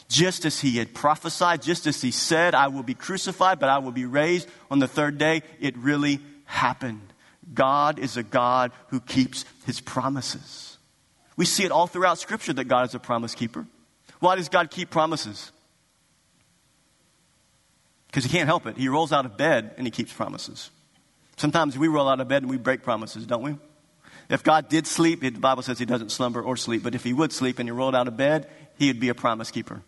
Just as he had prophesied, just as he said, I will be crucified, but I will be raised on the third day, it really happened. God is a God who keeps his promises. We see it all throughout Scripture that God is a promise keeper. Why does God keep promises? Because he can't help it. He rolls out of bed and he keeps promises. Sometimes we roll out of bed and we break promises, don't we? If God did sleep, the Bible says he doesn't slumber or sleep, but if he would sleep and he rolled out of bed, he would be a promise keeper.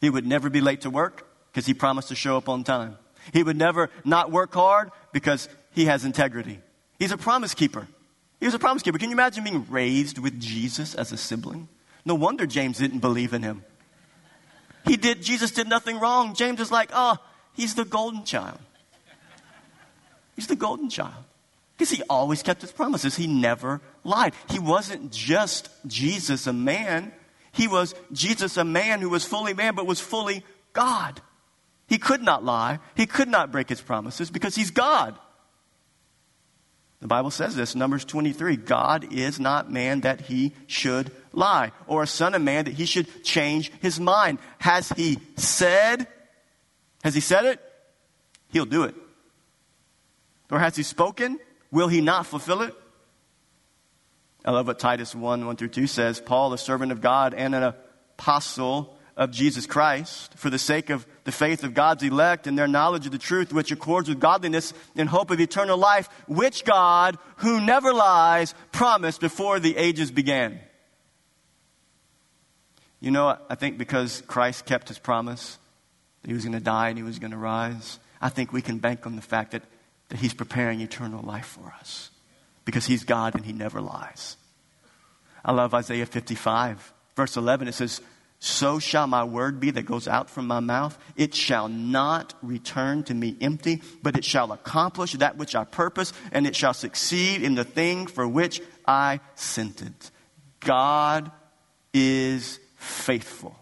He would never be late to work because he promised to show up on time. He would never not work hard because he has integrity. He's a promise keeper. He was a promise keeper. Can you imagine being raised with Jesus as a sibling? No wonder James didn't believe in him. He did, Jesus did nothing wrong. James is like, oh, he's the golden child. He's the golden child. Because he always kept his promises. He never lied. He wasn't just Jesus, a man. He was Jesus, a man who was fully man but was fully God. He could not lie. He could not break his promises because he's God. The Bible says this, Numbers 23 God is not man that he should lie, or a son of man that he should change his mind. Has he said, has he said it? He'll do it. Or has he spoken? Will he not fulfill it? I love what Titus 1 1 through 2 says Paul, a servant of God and an apostle of Jesus Christ, for the sake of the faith of God's elect and their knowledge of the truth, which accords with godliness in hope of eternal life, which God, who never lies, promised before the ages began. You know, I think because Christ kept his promise he was going to die and he was going to rise, I think we can bank on the fact that, that he's preparing eternal life for us because he's God and he never lies. I love Isaiah 55, verse 11. It says, So shall my word be that goes out from my mouth. It shall not return to me empty, but it shall accomplish that which I purpose, and it shall succeed in the thing for which I sent it. God is faithful.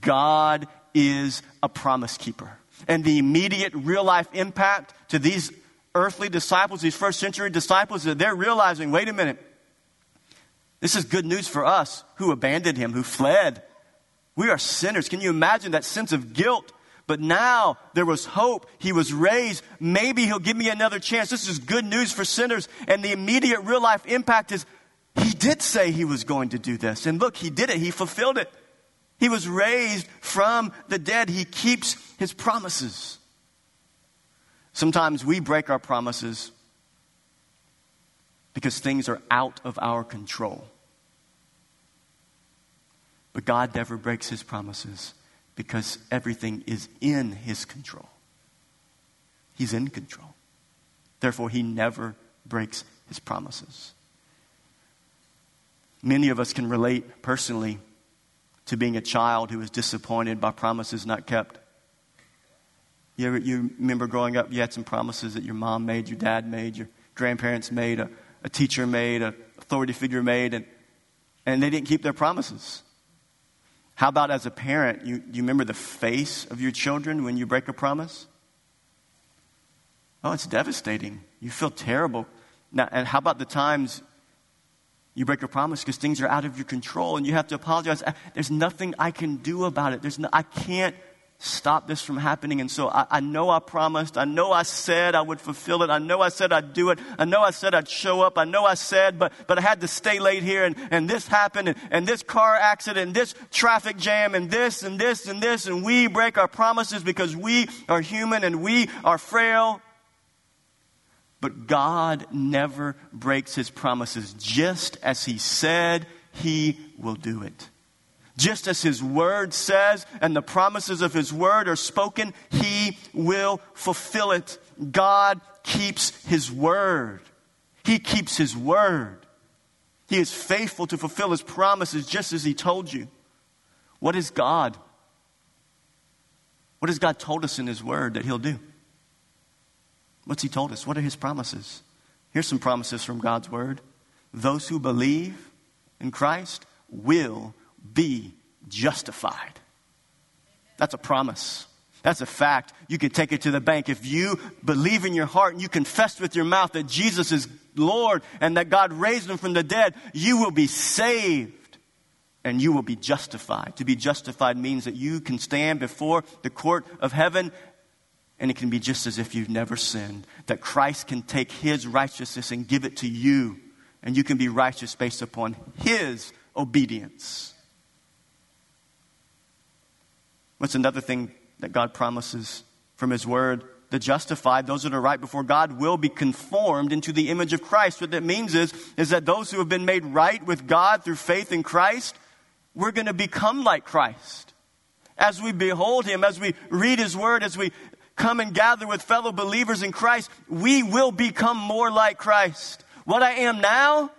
God is a promise keeper. And the immediate real life impact to these earthly disciples, these first century disciples, that they're realizing wait a minute, this is good news for us who abandoned him, who fled. We are sinners. Can you imagine that sense of guilt? But now there was hope. He was raised. Maybe he'll give me another chance. This is good news for sinners. And the immediate real life impact is he did say he was going to do this. And look, he did it. He fulfilled it. He was raised from the dead. He keeps his promises. Sometimes we break our promises because things are out of our control. But God never breaks his promises because everything is in his control. He's in control. Therefore, he never breaks his promises. Many of us can relate personally to being a child who was disappointed by promises not kept. You, ever, you remember growing up, you had some promises that your mom made, your dad made, your grandparents made, a, a teacher made, a authority figure made, and, and they didn't keep their promises. How about as a parent, you, you remember the face of your children when you break a promise? Oh, it's devastating. You feel terrible. Now, and how about the times you break a promise because things are out of your control and you have to apologize. There's nothing I can do about it. There's no, I can't stop this from happening. And so I, I, know I promised. I know I said I would fulfill it. I know I said I'd do it. I know I said I'd show up. I know I said, but, but I had to stay late here and, and this happened and, and this car accident and this traffic jam and this and this and this. And we break our promises because we are human and we are frail. But God never breaks his promises. Just as he said, he will do it. Just as his word says, and the promises of his word are spoken, he will fulfill it. God keeps his word. He keeps his word. He is faithful to fulfill his promises just as he told you. What is God? What has God told us in his word that he'll do? What's he told us? What are his promises? Here's some promises from God's word. Those who believe in Christ will be justified. That's a promise. That's a fact. You can take it to the bank. If you believe in your heart and you confess with your mouth that Jesus is Lord and that God raised him from the dead, you will be saved and you will be justified. To be justified means that you can stand before the court of heaven and it can be just as if you've never sinned. That Christ can take his righteousness and give it to you, and you can be righteous based upon his obedience. What's another thing that God promises from his word? The justified, those that are right before God, will be conformed into the image of Christ. What that means is, is that those who have been made right with God through faith in Christ, we're going to become like Christ as we behold him, as we read his word, as we come and gather with fellow believers in Christ, we will become more like Christ. What I am now,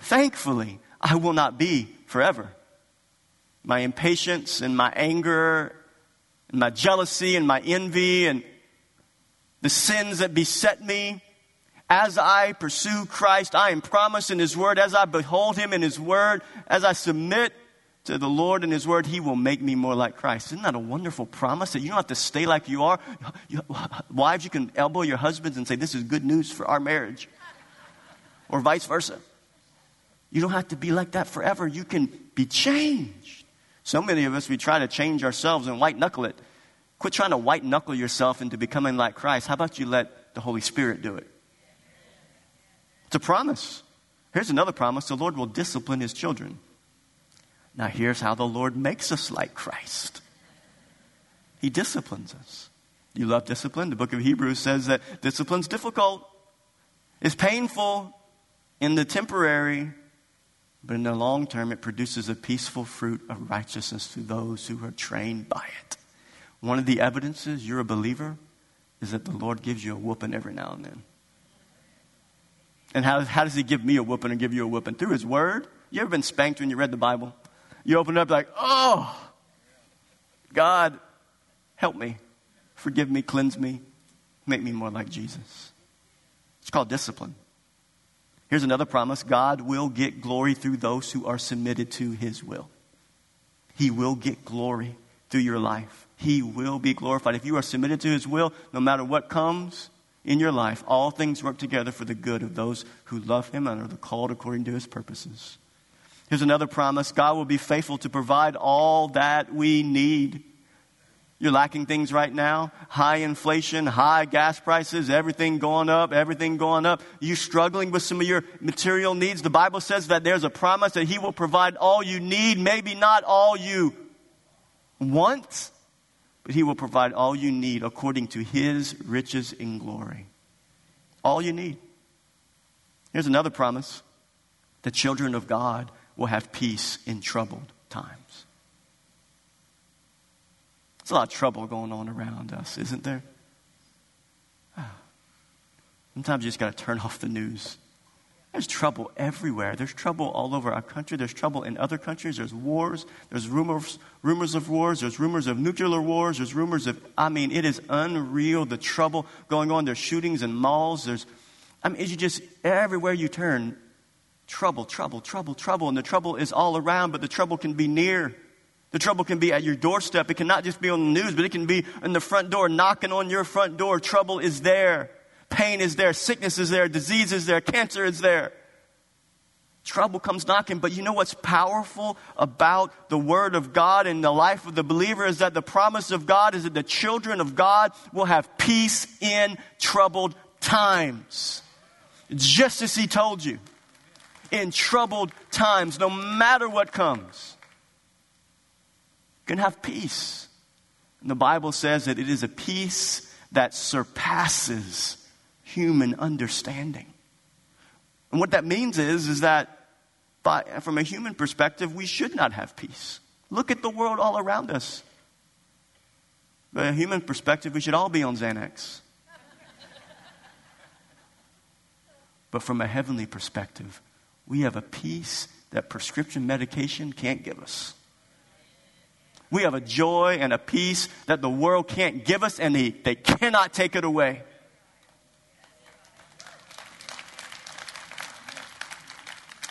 thankfully, I will not be forever. My impatience and my anger and my jealousy and my envy and the sins that beset me, as I pursue Christ, I am promised in His Word, as I behold Him in His Word, as I submit to the Lord and His Word, He will make me more like Christ. Isn't that a wonderful promise that you don't have to stay like you are? Wives, you can elbow your husbands and say, This is good news for our marriage, or vice versa. You don't have to be like that forever. You can be changed. So many of us, we try to change ourselves and white knuckle it. Quit trying to white knuckle yourself into becoming like Christ. How about you let the Holy Spirit do it? It's a promise. Here's another promise the Lord will discipline His children. Now, here's how the Lord makes us like Christ He disciplines us. You love discipline? The book of Hebrews says that discipline's difficult, it's painful in the temporary, but in the long term, it produces a peaceful fruit of righteousness to those who are trained by it. One of the evidences you're a believer is that the Lord gives you a whooping every now and then. And how, how does He give me a whooping and give you a whooping? Through His Word. You ever been spanked when you read the Bible? You open it up like, oh, God, help me. Forgive me, cleanse me, make me more like Jesus. It's called discipline. Here's another promise God will get glory through those who are submitted to His will. He will get glory through your life. He will be glorified. If you are submitted to His will, no matter what comes in your life, all things work together for the good of those who love Him and are called according to His purposes. Here's another promise God will be faithful to provide all that we need. You're lacking things right now. High inflation, high gas prices, everything going up, everything going up. You're struggling with some of your material needs. The Bible says that there's a promise that He will provide all you need, maybe not all you want, but He will provide all you need according to His riches in glory. All you need. Here's another promise the children of God will have peace in troubled times. There's a lot of trouble going on around us, isn't there? Sometimes you just got to turn off the news. There's trouble everywhere. There's trouble all over our country. There's trouble in other countries. There's wars. There's rumors, rumors of wars. There's rumors of nuclear wars. There's rumors of, I mean, it is unreal the trouble going on. There's shootings in malls. There's, I mean, you just, everywhere you turn, trouble, trouble, trouble, trouble. And the trouble is all around, but the trouble can be near. The trouble can be at your doorstep. It cannot just be on the news, but it can be in the front door, knocking on your front door. Trouble is there. Pain is there. Sickness is there. Disease is there. Cancer is there. Trouble comes knocking, but you know what's powerful about the Word of God and the life of the believer is that the promise of God is that the children of God will have peace in troubled times. Just as He told you. In troubled times, no matter what comes, you can have peace. And the Bible says that it is a peace that surpasses human understanding. And what that means is, is that by, from a human perspective, we should not have peace. Look at the world all around us. From a human perspective, we should all be on Xanax. but from a heavenly perspective, we have a peace that prescription medication can't give us. We have a joy and a peace that the world can't give us, and they, they cannot take it away.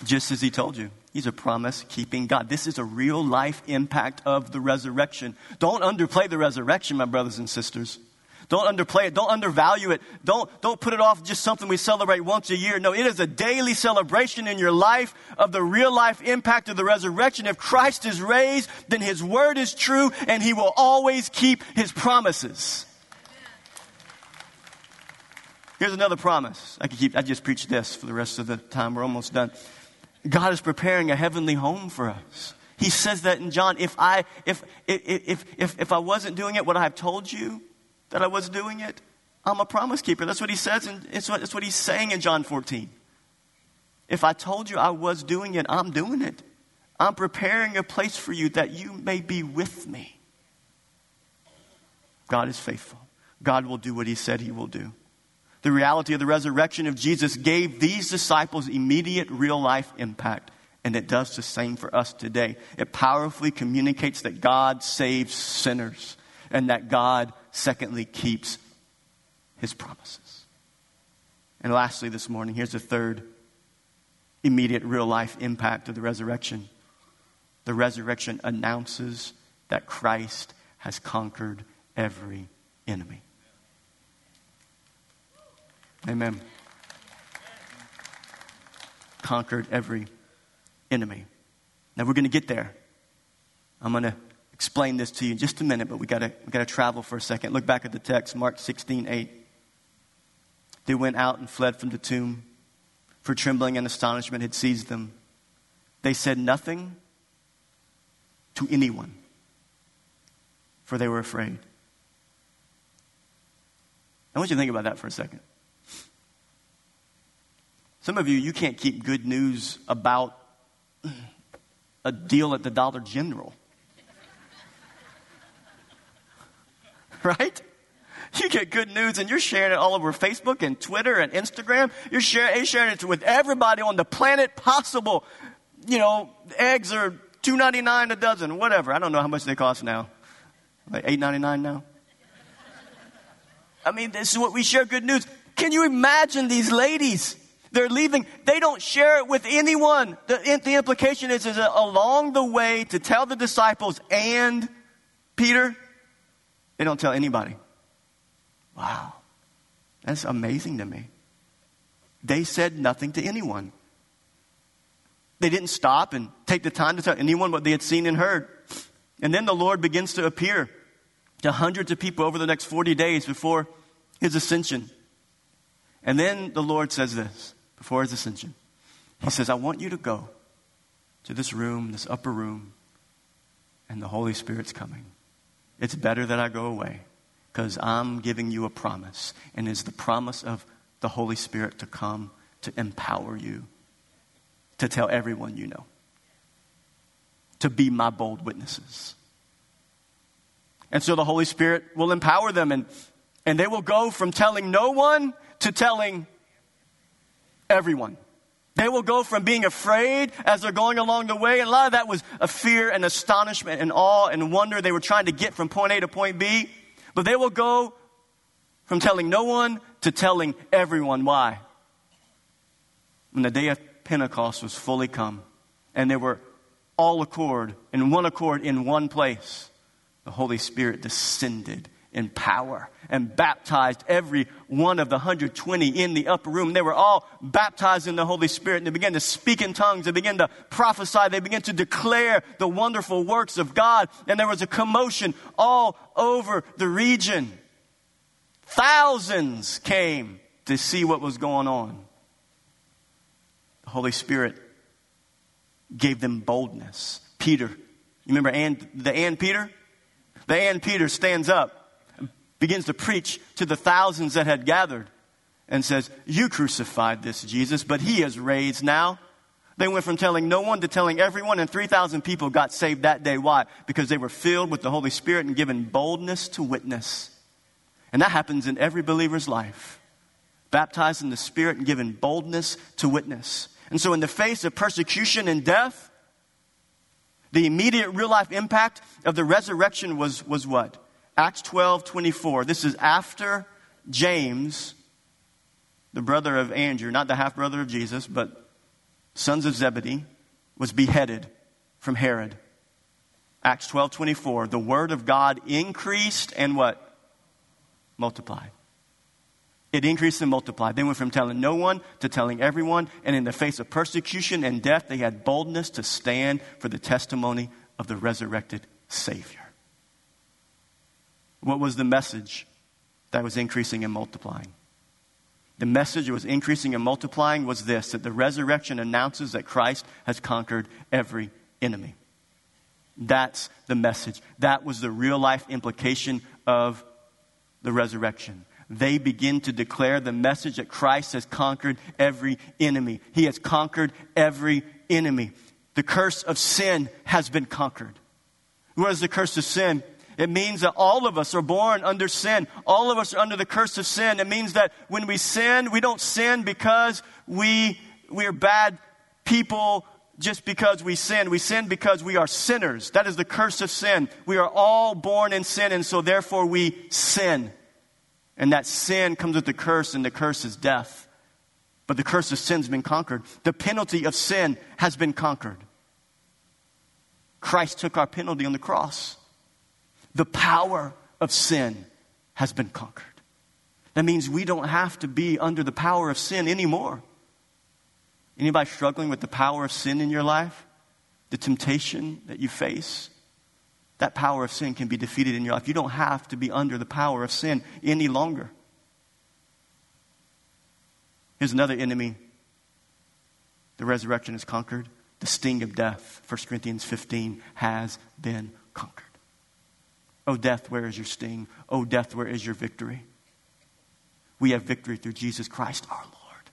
Just as he told you, he's a promise keeping God. This is a real life impact of the resurrection. Don't underplay the resurrection, my brothers and sisters. Don't underplay it. Don't undervalue it. Don't, don't put it off just something we celebrate once a year. No, it is a daily celebration in your life of the real life impact of the resurrection. If Christ is raised, then his word is true and he will always keep his promises. Here's another promise. I could keep, I just preached this for the rest of the time. We're almost done. God is preparing a heavenly home for us. He says that in John. If I, if, if, if, if I wasn't doing it, what I've told you that I was doing it, I'm a promise keeper. That's what he says, and it's what, it's what he's saying in John 14. If I told you I was doing it, I'm doing it. I'm preparing a place for you that you may be with me. God is faithful. God will do what he said he will do. The reality of the resurrection of Jesus gave these disciples immediate real life impact, and it does the same for us today. It powerfully communicates that God saves sinners and that God, secondly, keeps his promises. And lastly, this morning, here's the third immediate real life impact of the resurrection the resurrection announces that Christ has conquered every enemy. Amen. Conquered every enemy. Now we're going to get there. I'm going to explain this to you in just a minute, but we gotta we gotta travel for a second. Look back at the text, Mark 16, 8. They went out and fled from the tomb, for trembling and astonishment had seized them. They said nothing to anyone, for they were afraid. I want you to think about that for a second. Some of you, you can't keep good news about a deal at the Dollar General. right? You get good news and you're sharing it all over Facebook and Twitter and Instagram. You're sharing, you're sharing it with everybody on the planet possible. You know, eggs are two ninety nine a dozen, whatever. I don't know how much they cost now. Like eight ninety nine now. I mean, this is what we share good news. Can you imagine these ladies? They're leaving. They don't share it with anyone. The, the implication is, is along the way to tell the disciples and Peter, they don't tell anybody. Wow. That's amazing to me. They said nothing to anyone. They didn't stop and take the time to tell anyone what they had seen and heard. And then the Lord begins to appear to hundreds of people over the next 40 days before his ascension. And then the Lord says this before his ascension He says, I want you to go to this room, this upper room, and the Holy Spirit's coming. It's better that I go away because I'm giving you a promise, and it's the promise of the Holy Spirit to come to empower you, to tell everyone you know, to be my bold witnesses. And so the Holy Spirit will empower them, and, and they will go from telling no one to telling everyone. They will go from being afraid as they're going along the way, and a lot of that was a fear and astonishment and awe and wonder they were trying to get from point A to point B. But they will go from telling no one to telling everyone. Why? When the day of Pentecost was fully come, and they were all accord, in one accord, in one place, the Holy Spirit descended in power and baptized every one of the 120 in the upper room. They were all baptized in the Holy Spirit and they began to speak in tongues. They began to prophesy. They began to declare the wonderful works of God. And there was a commotion all over the region. Thousands came to see what was going on. The Holy Spirit gave them boldness. Peter, you remember And, the And Peter? The And Peter stands up begins to preach to the thousands that had gathered and says, You crucified this Jesus, but he is raised now. They went from telling no one to telling everyone, and 3,000 people got saved that day. Why? Because they were filled with the Holy Spirit and given boldness to witness. And that happens in every believer's life. Baptized in the Spirit and given boldness to witness. And so, in the face of persecution and death, the immediate real life impact of the resurrection was, was what? Acts 12 24. This is after James, the brother of Andrew, not the half brother of Jesus, but sons of Zebedee, was beheaded from Herod. Acts 12 24. The word of God increased and what? Multiplied. It increased and multiplied. They went from telling no one to telling everyone, and in the face of persecution and death, they had boldness to stand for the testimony of the resurrected Savior. What was the message that was increasing and multiplying? The message that was increasing and multiplying was this that the resurrection announces that Christ has conquered every enemy. That's the message. That was the real life implication of the resurrection. They begin to declare the message that Christ has conquered every enemy. He has conquered every enemy. The curse of sin has been conquered. What is the curse of sin? It means that all of us are born under sin. All of us are under the curse of sin. It means that when we sin, we don't sin because we, we are bad people just because we sin. We sin because we are sinners. That is the curse of sin. We are all born in sin, and so therefore we sin. And that sin comes with the curse, and the curse is death. But the curse of sin has been conquered. The penalty of sin has been conquered. Christ took our penalty on the cross the power of sin has been conquered. That means we don't have to be under the power of sin anymore. Anybody struggling with the power of sin in your life? The temptation that you face? That power of sin can be defeated in your life. You don't have to be under the power of sin any longer. Here's another enemy the resurrection has conquered the sting of death, 1 Corinthians 15, has been conquered. Oh, death, where is your sting? Oh, death, where is your victory? We have victory through Jesus Christ our Lord.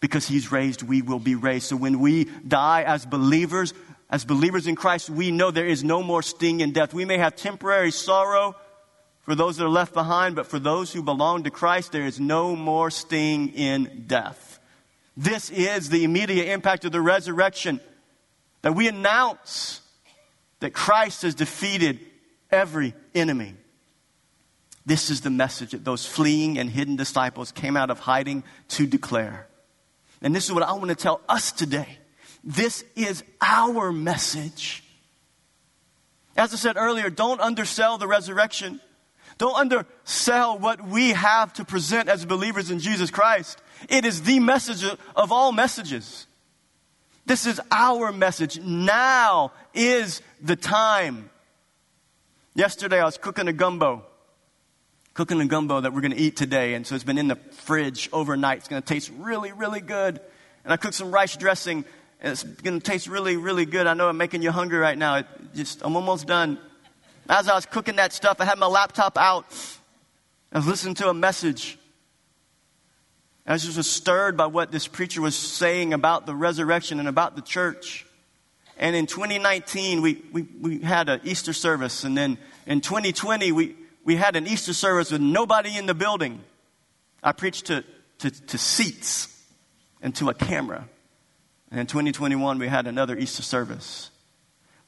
Because he's raised, we will be raised. So when we die as believers, as believers in Christ, we know there is no more sting in death. We may have temporary sorrow for those that are left behind, but for those who belong to Christ, there is no more sting in death. This is the immediate impact of the resurrection that we announce that Christ has defeated every enemy. This is the message that those fleeing and hidden disciples came out of hiding to declare. And this is what I want to tell us today. This is our message. As I said earlier, don't undersell the resurrection. Don't undersell what we have to present as believers in Jesus Christ. It is the message of all messages. This is our message. Now is the time. Yesterday I was cooking a gumbo. Cooking a gumbo that we're going to eat today. And so it's been in the fridge overnight. It's going to taste really, really good. And I cooked some rice dressing. And it's going to taste really, really good. I know I'm making you hungry right now. It just, I'm almost done. As I was cooking that stuff, I had my laptop out. I was listening to a message. I was just stirred by what this preacher was saying about the resurrection and about the church. And in 2019, we, we, we had an Easter service. And then in 2020, we, we had an Easter service with nobody in the building. I preached to, to, to seats and to a camera. And in 2021, we had another Easter service.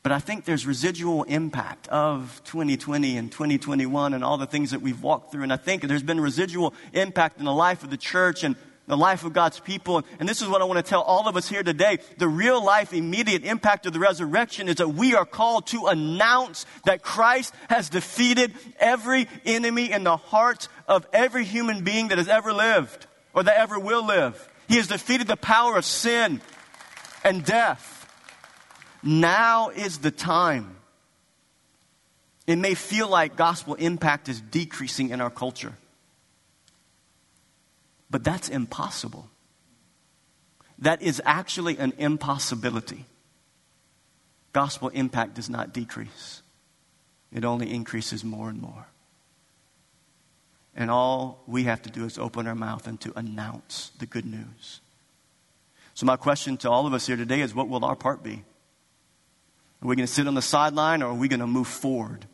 But I think there's residual impact of 2020 and 2021 and all the things that we've walked through. And I think there's been residual impact in the life of the church and the life of God's people. And this is what I want to tell all of us here today. The real life, immediate impact of the resurrection is that we are called to announce that Christ has defeated every enemy in the hearts of every human being that has ever lived or that ever will live. He has defeated the power of sin and death. Now is the time. It may feel like gospel impact is decreasing in our culture, but that's impossible. That is actually an impossibility. Gospel impact does not decrease, it only increases more and more. And all we have to do is open our mouth and to announce the good news. So, my question to all of us here today is what will our part be? Are we going to sit on the sideline or are we going to move forward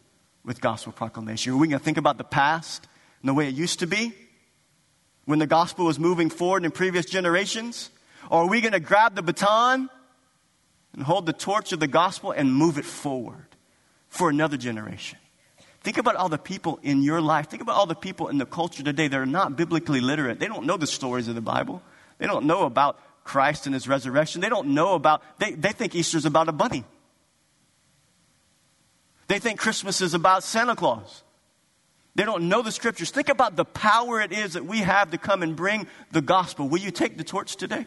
with gospel proclamation? Are we going to think about the past and the way it used to be when the gospel was moving forward in previous generations? Or are we going to grab the baton and hold the torch of the gospel and move it forward for another generation? Think about all the people in your life. Think about all the people in the culture today that are not biblically literate. They don't know the stories of the Bible. They don't know about Christ and his resurrection. They don't know about, they, they think Easter's about a bunny. They think Christmas is about Santa Claus. They don't know the scriptures. Think about the power it is that we have to come and bring the gospel. Will you take the torch today?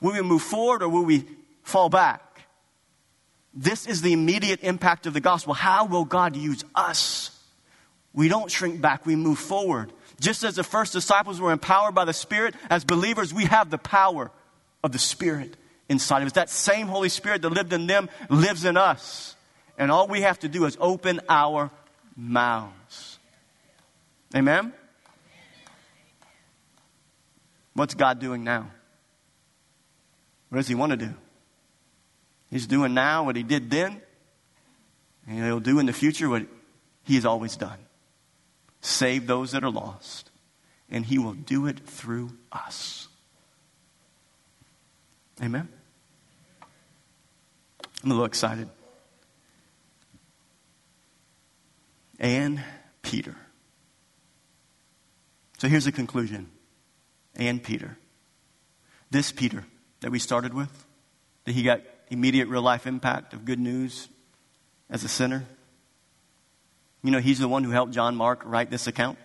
Will we move forward or will we fall back? This is the immediate impact of the gospel. How will God use us? We don't shrink back, we move forward. Just as the first disciples were empowered by the Spirit, as believers, we have the power of the Spirit inside of us. That same Holy Spirit that lived in them lives in us. And all we have to do is open our mouths. Amen? What's God doing now? What does He want to do? He's doing now what He did then, and He'll do in the future what He has always done save those that are lost, and He will do it through us. Amen? I'm a little excited. and Peter. So here's the conclusion and Peter. This Peter that we started with, that he got immediate real life impact of good news as a sinner. You know, he's the one who helped John Mark write this account.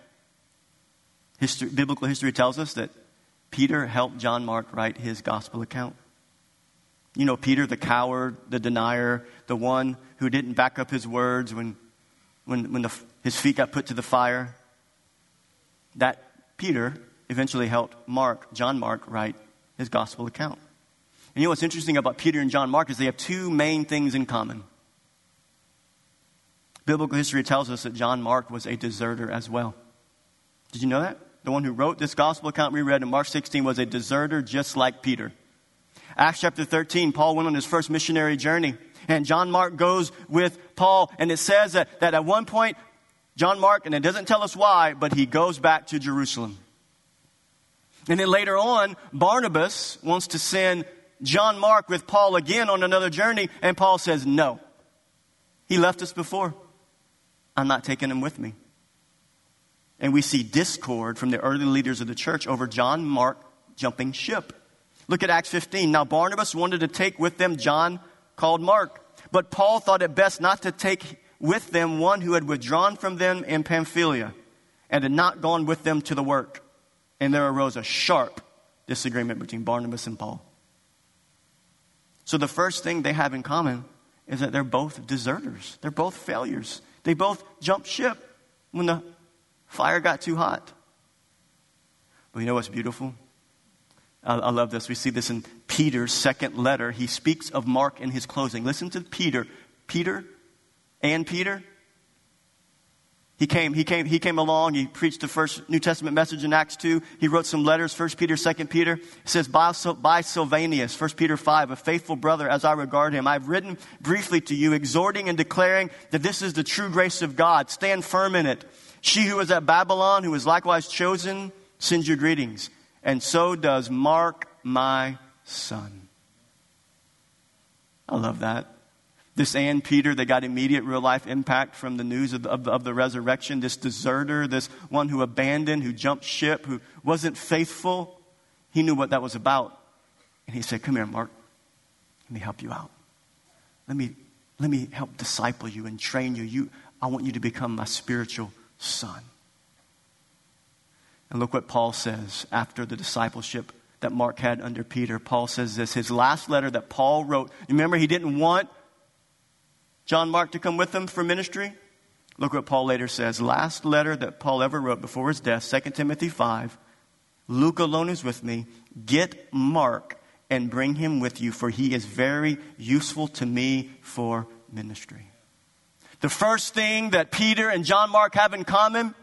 History, biblical history tells us that Peter helped John Mark write his gospel account. You know, Peter, the coward, the denier, the one who didn't back up his words when when, when the, his feet got put to the fire, that Peter eventually helped Mark, John Mark, write his gospel account. And you know what's interesting about Peter and John Mark is they have two main things in common. Biblical history tells us that John Mark was a deserter as well. Did you know that? The one who wrote this gospel account we read in Mark 16 was a deserter just like Peter. Acts chapter 13, Paul went on his first missionary journey, and John Mark goes with Paul, and it says that, that at one point, John Mark, and it doesn't tell us why, but he goes back to Jerusalem. And then later on, Barnabas wants to send John Mark with Paul again on another journey, and Paul says, No. He left us before. I'm not taking him with me. And we see discord from the early leaders of the church over John Mark jumping ship. Look at Acts 15. Now, Barnabas wanted to take with them John called Mark, but Paul thought it best not to take with them one who had withdrawn from them in Pamphylia and had not gone with them to the work. And there arose a sharp disagreement between Barnabas and Paul. So, the first thing they have in common is that they're both deserters, they're both failures. They both jumped ship when the fire got too hot. But you know what's beautiful? I, I love this. We see this in Peter's second letter. He speaks of Mark in his closing. Listen to Peter. Peter and Peter. He came, he came, he came along. He preached the first New Testament message in Acts 2. He wrote some letters, 1 Peter, 2 Peter. It says, by, by Silvanus, 1 Peter 5, a faithful brother as I regard him. I've written briefly to you, exhorting and declaring that this is the true grace of God. Stand firm in it. She who is at Babylon, who is likewise chosen, sends you greetings. And so does Mark, my son. I love that. This And Peter, they got immediate real life impact from the news of the, of, of the resurrection. This deserter, this one who abandoned, who jumped ship, who wasn't faithful, he knew what that was about. And he said, Come here, Mark. Let me help you out. Let me, let me help disciple you and train you. you. I want you to become my spiritual son. And look what Paul says after the discipleship that Mark had under Peter. Paul says this his last letter that Paul wrote. Remember, he didn't want John Mark to come with him for ministry? Look what Paul later says. Last letter that Paul ever wrote before his death, 2 Timothy 5. Luke alone is with me. Get Mark and bring him with you, for he is very useful to me for ministry. The first thing that Peter and John Mark have in common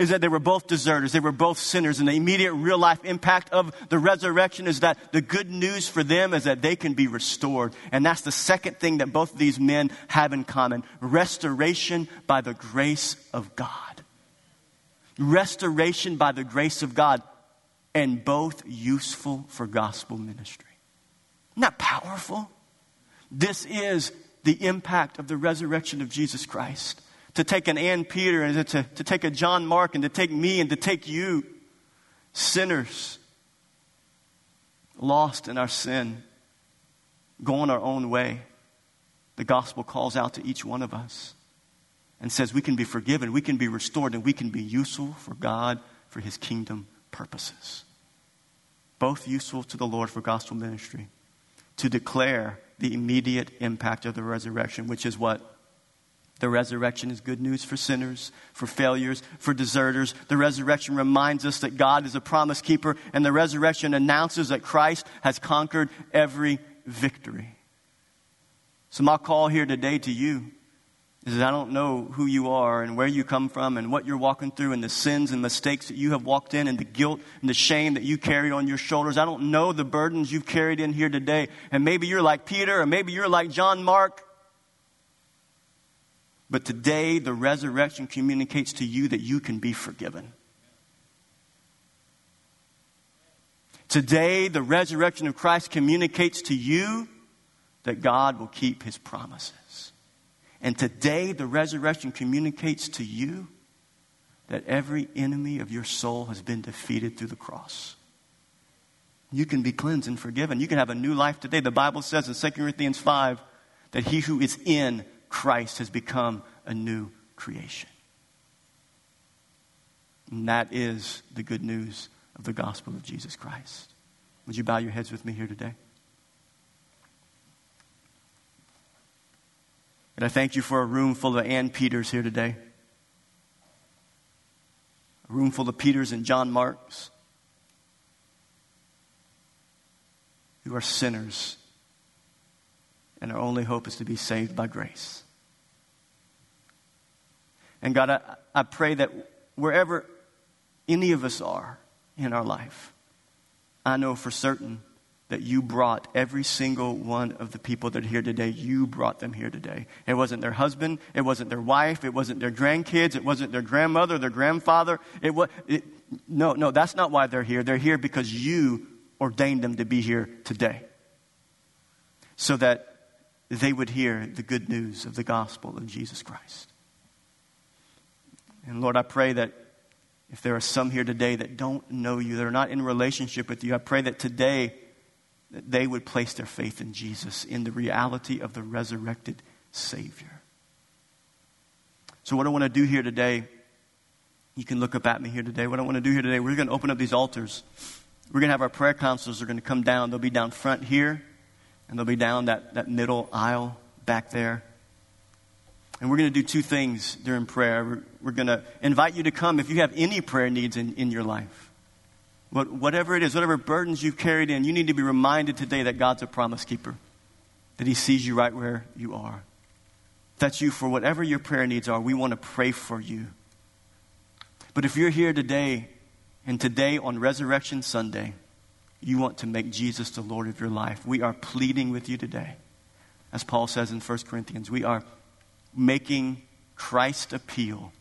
is that they were both deserters. They were both sinners. And the immediate real life impact of the resurrection is that the good news for them is that they can be restored. And that's the second thing that both of these men have in common restoration by the grace of God. Restoration by the grace of God. And both useful for gospel ministry. Isn't that powerful? This is the impact of the resurrection of Jesus Christ to take an Ann Peter and to, to take a John Mark and to take me and to take you, sinners, lost in our sin, going our own way. The gospel calls out to each one of us and says we can be forgiven, we can be restored, and we can be useful for God for his kingdom purposes. Both useful to the Lord for gospel ministry, to declare the immediate impact of the resurrection, which is what? The resurrection is good news for sinners, for failures, for deserters. The resurrection reminds us that God is a promise keeper, and the resurrection announces that Christ has conquered every victory. So, my call here today to you is that I don't know who you are and where you come from and what you're walking through and the sins and mistakes that you have walked in and the guilt and the shame that you carry on your shoulders. I don't know the burdens you've carried in here today. And maybe you're like Peter or maybe you're like John Mark. But today, the resurrection communicates to you that you can be forgiven. Today, the resurrection of Christ communicates to you that God will keep his promises. And today, the resurrection communicates to you that every enemy of your soul has been defeated through the cross. You can be cleansed and forgiven. You can have a new life today. The Bible says in 2 Corinthians 5 that he who is in Christ has become a new creation. And that is the good news of the gospel of Jesus Christ. Would you bow your heads with me here today? And I thank you for a room full of Ann Peters here today. A room full of Peters and John Marks who are sinners, and our only hope is to be saved by grace. And God, I, I pray that wherever any of us are in our life, I know for certain that you brought every single one of the people that are here today, you brought them here today. It wasn't their husband, it wasn't their wife, it wasn't their grandkids, it wasn't their grandmother, their grandfather. It was, it, no, no, that's not why they're here. They're here because you ordained them to be here today. So that they would hear the good news of the gospel of Jesus Christ. And Lord, I pray that if there are some here today that don't know you, that are not in relationship with you, I pray that today that they would place their faith in Jesus, in the reality of the resurrected Savior. So, what I want to do here today, you can look up at me here today. What I want to do here today, we're going to open up these altars. We're going to have our prayer counselors are going to come down. They'll be down front here, and they'll be down that, that middle aisle back there. And we're going to do two things during prayer. We're, we're going to invite you to come if you have any prayer needs in, in your life. What, whatever it is, whatever burdens you've carried in, you need to be reminded today that God's a promise keeper, that He sees you right where you are. That's you for whatever your prayer needs are. We want to pray for you. But if you're here today, and today on Resurrection Sunday, you want to make Jesus the Lord of your life, we are pleading with you today. As Paul says in 1 Corinthians, we are making Christ appeal.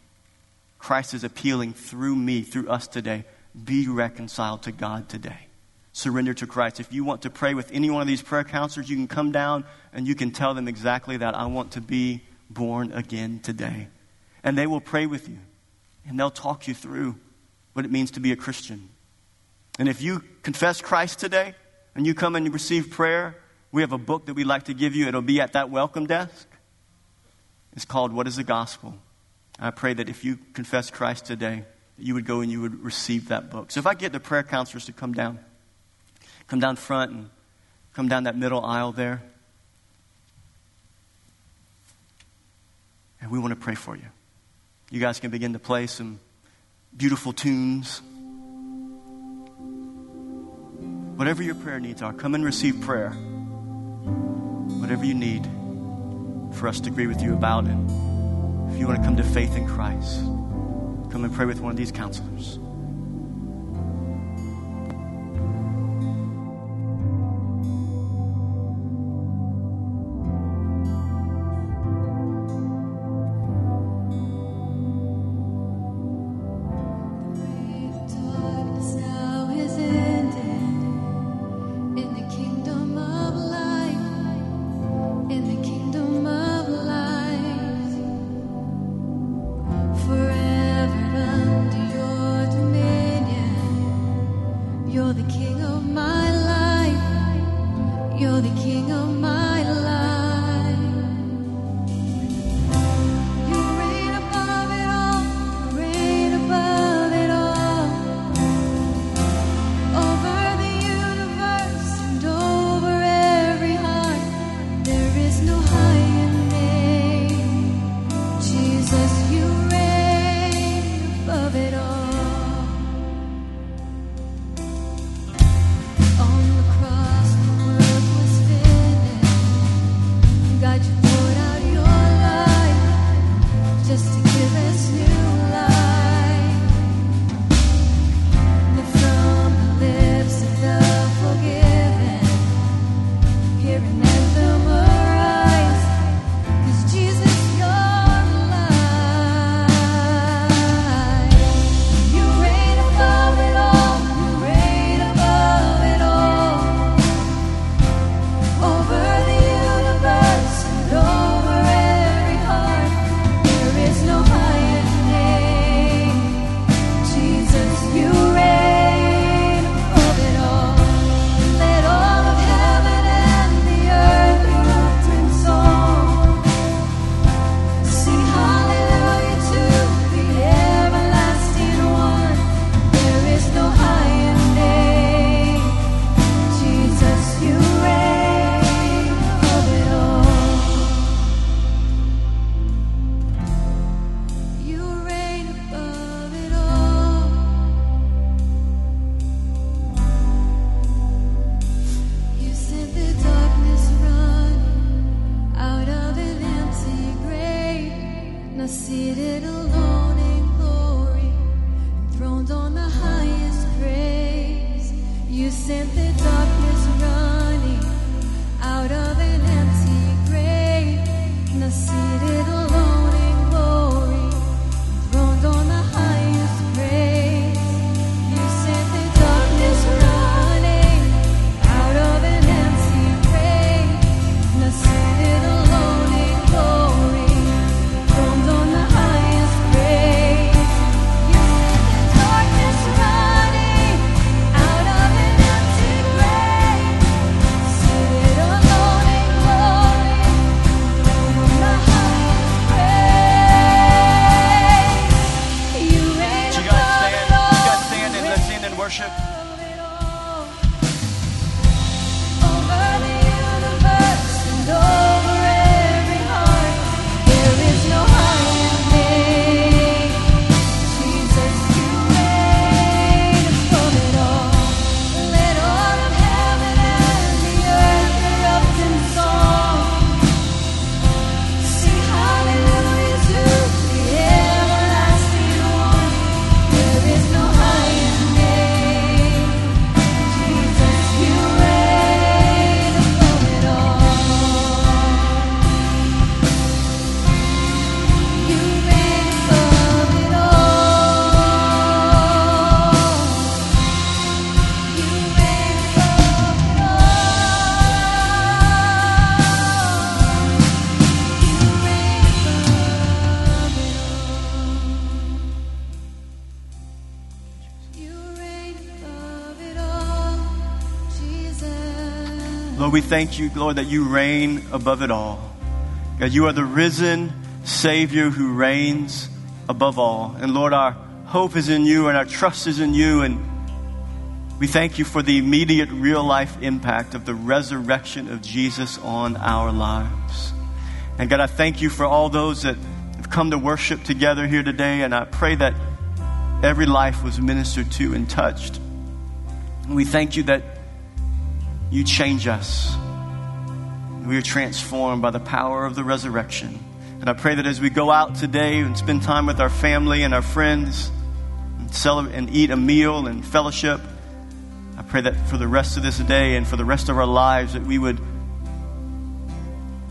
Christ is appealing through me, through us today be reconciled to God today. Surrender to Christ. If you want to pray with any one of these prayer counselors, you can come down and you can tell them exactly that. I want to be born again today. And they will pray with you and they'll talk you through what it means to be a Christian. And if you confess Christ today and you come and you receive prayer, we have a book that we'd like to give you. It'll be at that welcome desk. It's called What is the Gospel? I pray that if you confess Christ today, you would go and you would receive that book. So if I get the prayer counselors to come down, come down front and come down that middle aisle there, and we want to pray for you. You guys can begin to play some beautiful tunes. Whatever your prayer needs are, come and receive prayer. Whatever you need for us to agree with you about it. If you want to come to faith in Christ. Come and pray with one of these counselors. We thank you, Lord, that you reign above it all. God, you are the risen Savior who reigns above all. And Lord, our hope is in you and our trust is in you. And we thank you for the immediate real life impact of the resurrection of Jesus on our lives. And God, I thank you for all those that have come to worship together here today. And I pray that every life was ministered to and touched. And we thank you that you change us. We are transformed by the power of the resurrection. And I pray that as we go out today and spend time with our family and our friends and, celebrate, and eat a meal and fellowship, I pray that for the rest of this day and for the rest of our lives that we would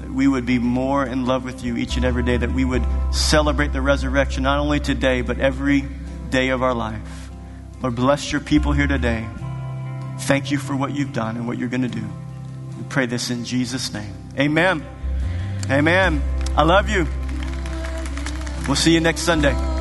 that we would be more in love with you each and every day, that we would celebrate the resurrection not only today, but every day of our life. Lord, bless your people here today. Thank you for what you've done and what you're going to do. We pray this in Jesus' name. Amen. Amen. I love you. We'll see you next Sunday.